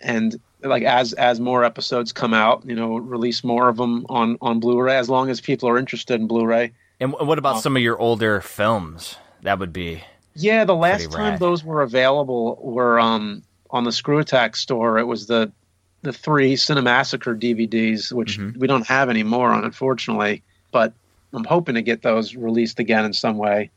and like as as more episodes come out, you know, release more of them on on Blu-ray as long as people are interested in Blu-ray. And what about some of your older films? That would be Yeah, the last time those were available were um, on the ScrewAttack store. It was the the three Cinemassacre DVDs, which Mhm. we don't have anymore, unfortunately. But I'm hoping to get those released again in some way.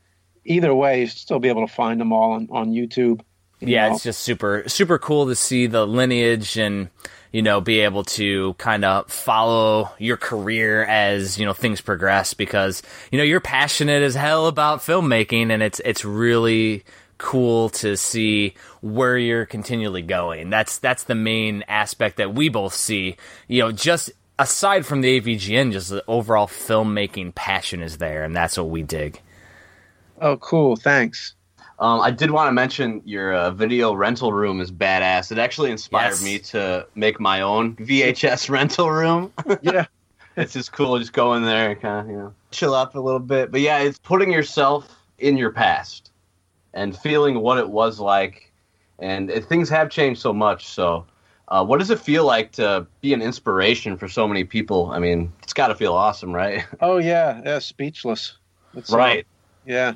Either way, you still be able to find them all on, on YouTube. you yeah, know. it's just super super cool to see the lineage and you know be able to kind of follow your career as you know things progress because you know you're passionate as hell about filmmaking and it's it's really cool to see where you're continually going that's that's the main aspect that we both see you know just aside from the AVGN just the overall filmmaking passion is there and that's what we dig Oh, cool. Thanks. Um, I did want to mention your uh, video rental room is badass. It actually inspired Yes. me to make my own VHS rental room. Yeah. it's just cool. Just go in there and kind of you know chill up a little bit. But yeah, it's putting yourself in your past and feeling what it was like. And it, things have changed so much. So, uh, what does it feel like to be an inspiration for so many people? I mean, it's got to feel awesome, right? Oh, yeah. Yeah. Speechless. It's, uh, right. yeah.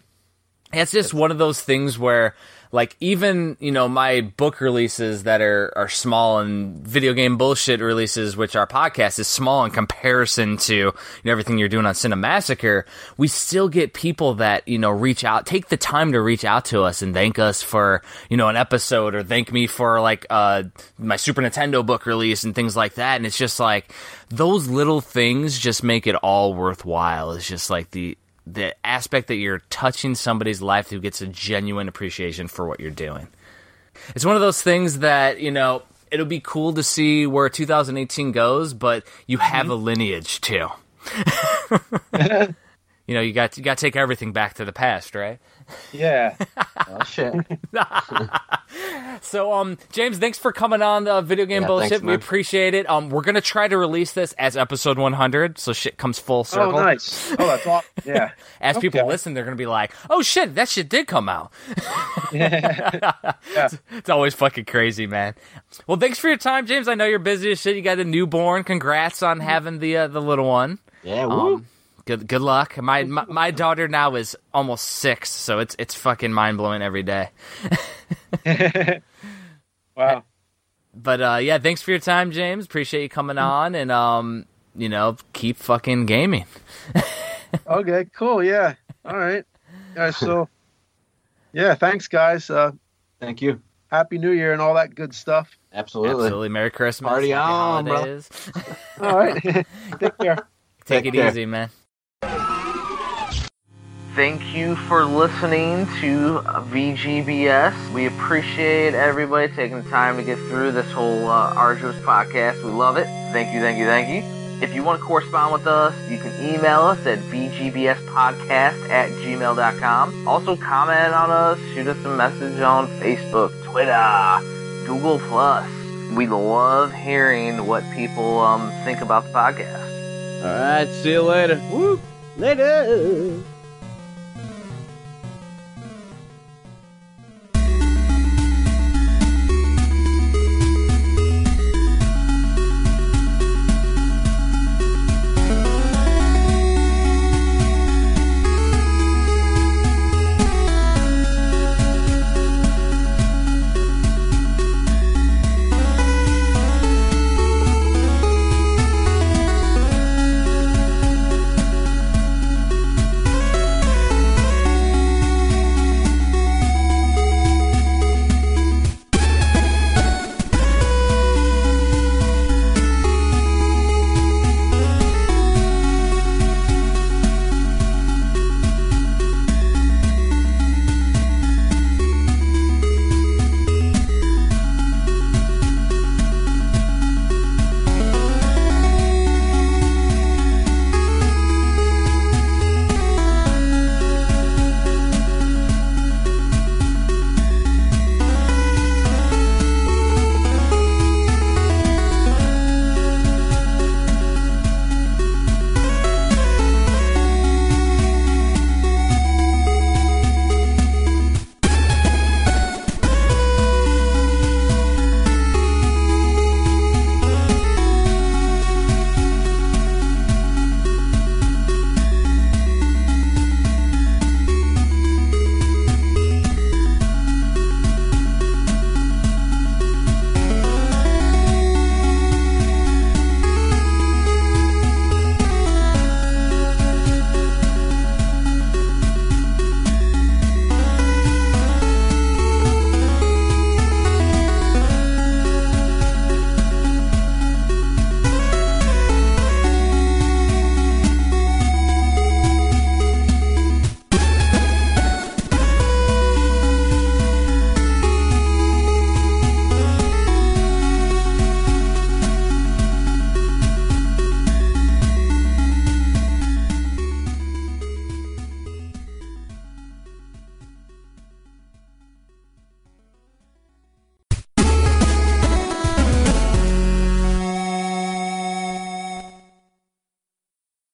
it's just one of those things where like even you know my book releases that are are small and video game bullshit releases which our podcast is small in comparison to you know, everything you're doing on cinemassacre we still get people that you know reach out take the time to reach out to us and thank us for you know an episode or thank me for like uh my super nintendo book release and things like that. And it's just like those little things just make it all worthwhile. It's just like the the aspect that you're touching somebody's life who gets a genuine appreciation for what you're doing. It's one of those things that, you know, it'll be cool to see where 2018 goes, but you mm-hmm. have a lineage too. you know, you got you got to take everything back to the past, right? Yeah. Oh, shit. So, um, James, thanks for coming on the video game Yeah, bullshit. thanks, we appreciate it. Um, we're gonna try to release this as episode 100, so shit comes full circle. oh, circle. nice. Oh, that's awesome. Yeah. As people listen, they're gonna be like, "Oh shit, that shit did come out." yeah. It's always fucking crazy, man. Well, thanks for your time, James. I know you're busy as shit. You got a newborn. Congrats on having the uh, the little one. Yeah. Woo. Um, good good luck. My, my my daughter now is almost six, so it's it's fucking mind blowing every day. wow. But uh, yeah, thanks for your time, James. Appreciate you coming on, and um, you know, keep fucking gaming. Okay, cool. Yeah. All right. Yeah, so yeah, thanks guys. Uh Thank you. happy new year and all that good stuff. Absolutely. Absolutely, Merry Christmas, Party Happy on, bro. holidays. All right. Take care. Take Take it care. easy, man. Thank you for listening to VGBS. We appreciate everybody taking the time to get through this whole uh, arduous podcast. We love it. Thank you, thank you, thank you. If you want to correspond with us, you can email us at vgbspodcast at gmail.com. Also, comment on us, shoot us a message on Facebook, Twitter, Google Plus. We love hearing what people um, think about the podcast. All right, see you later. Woo! Later.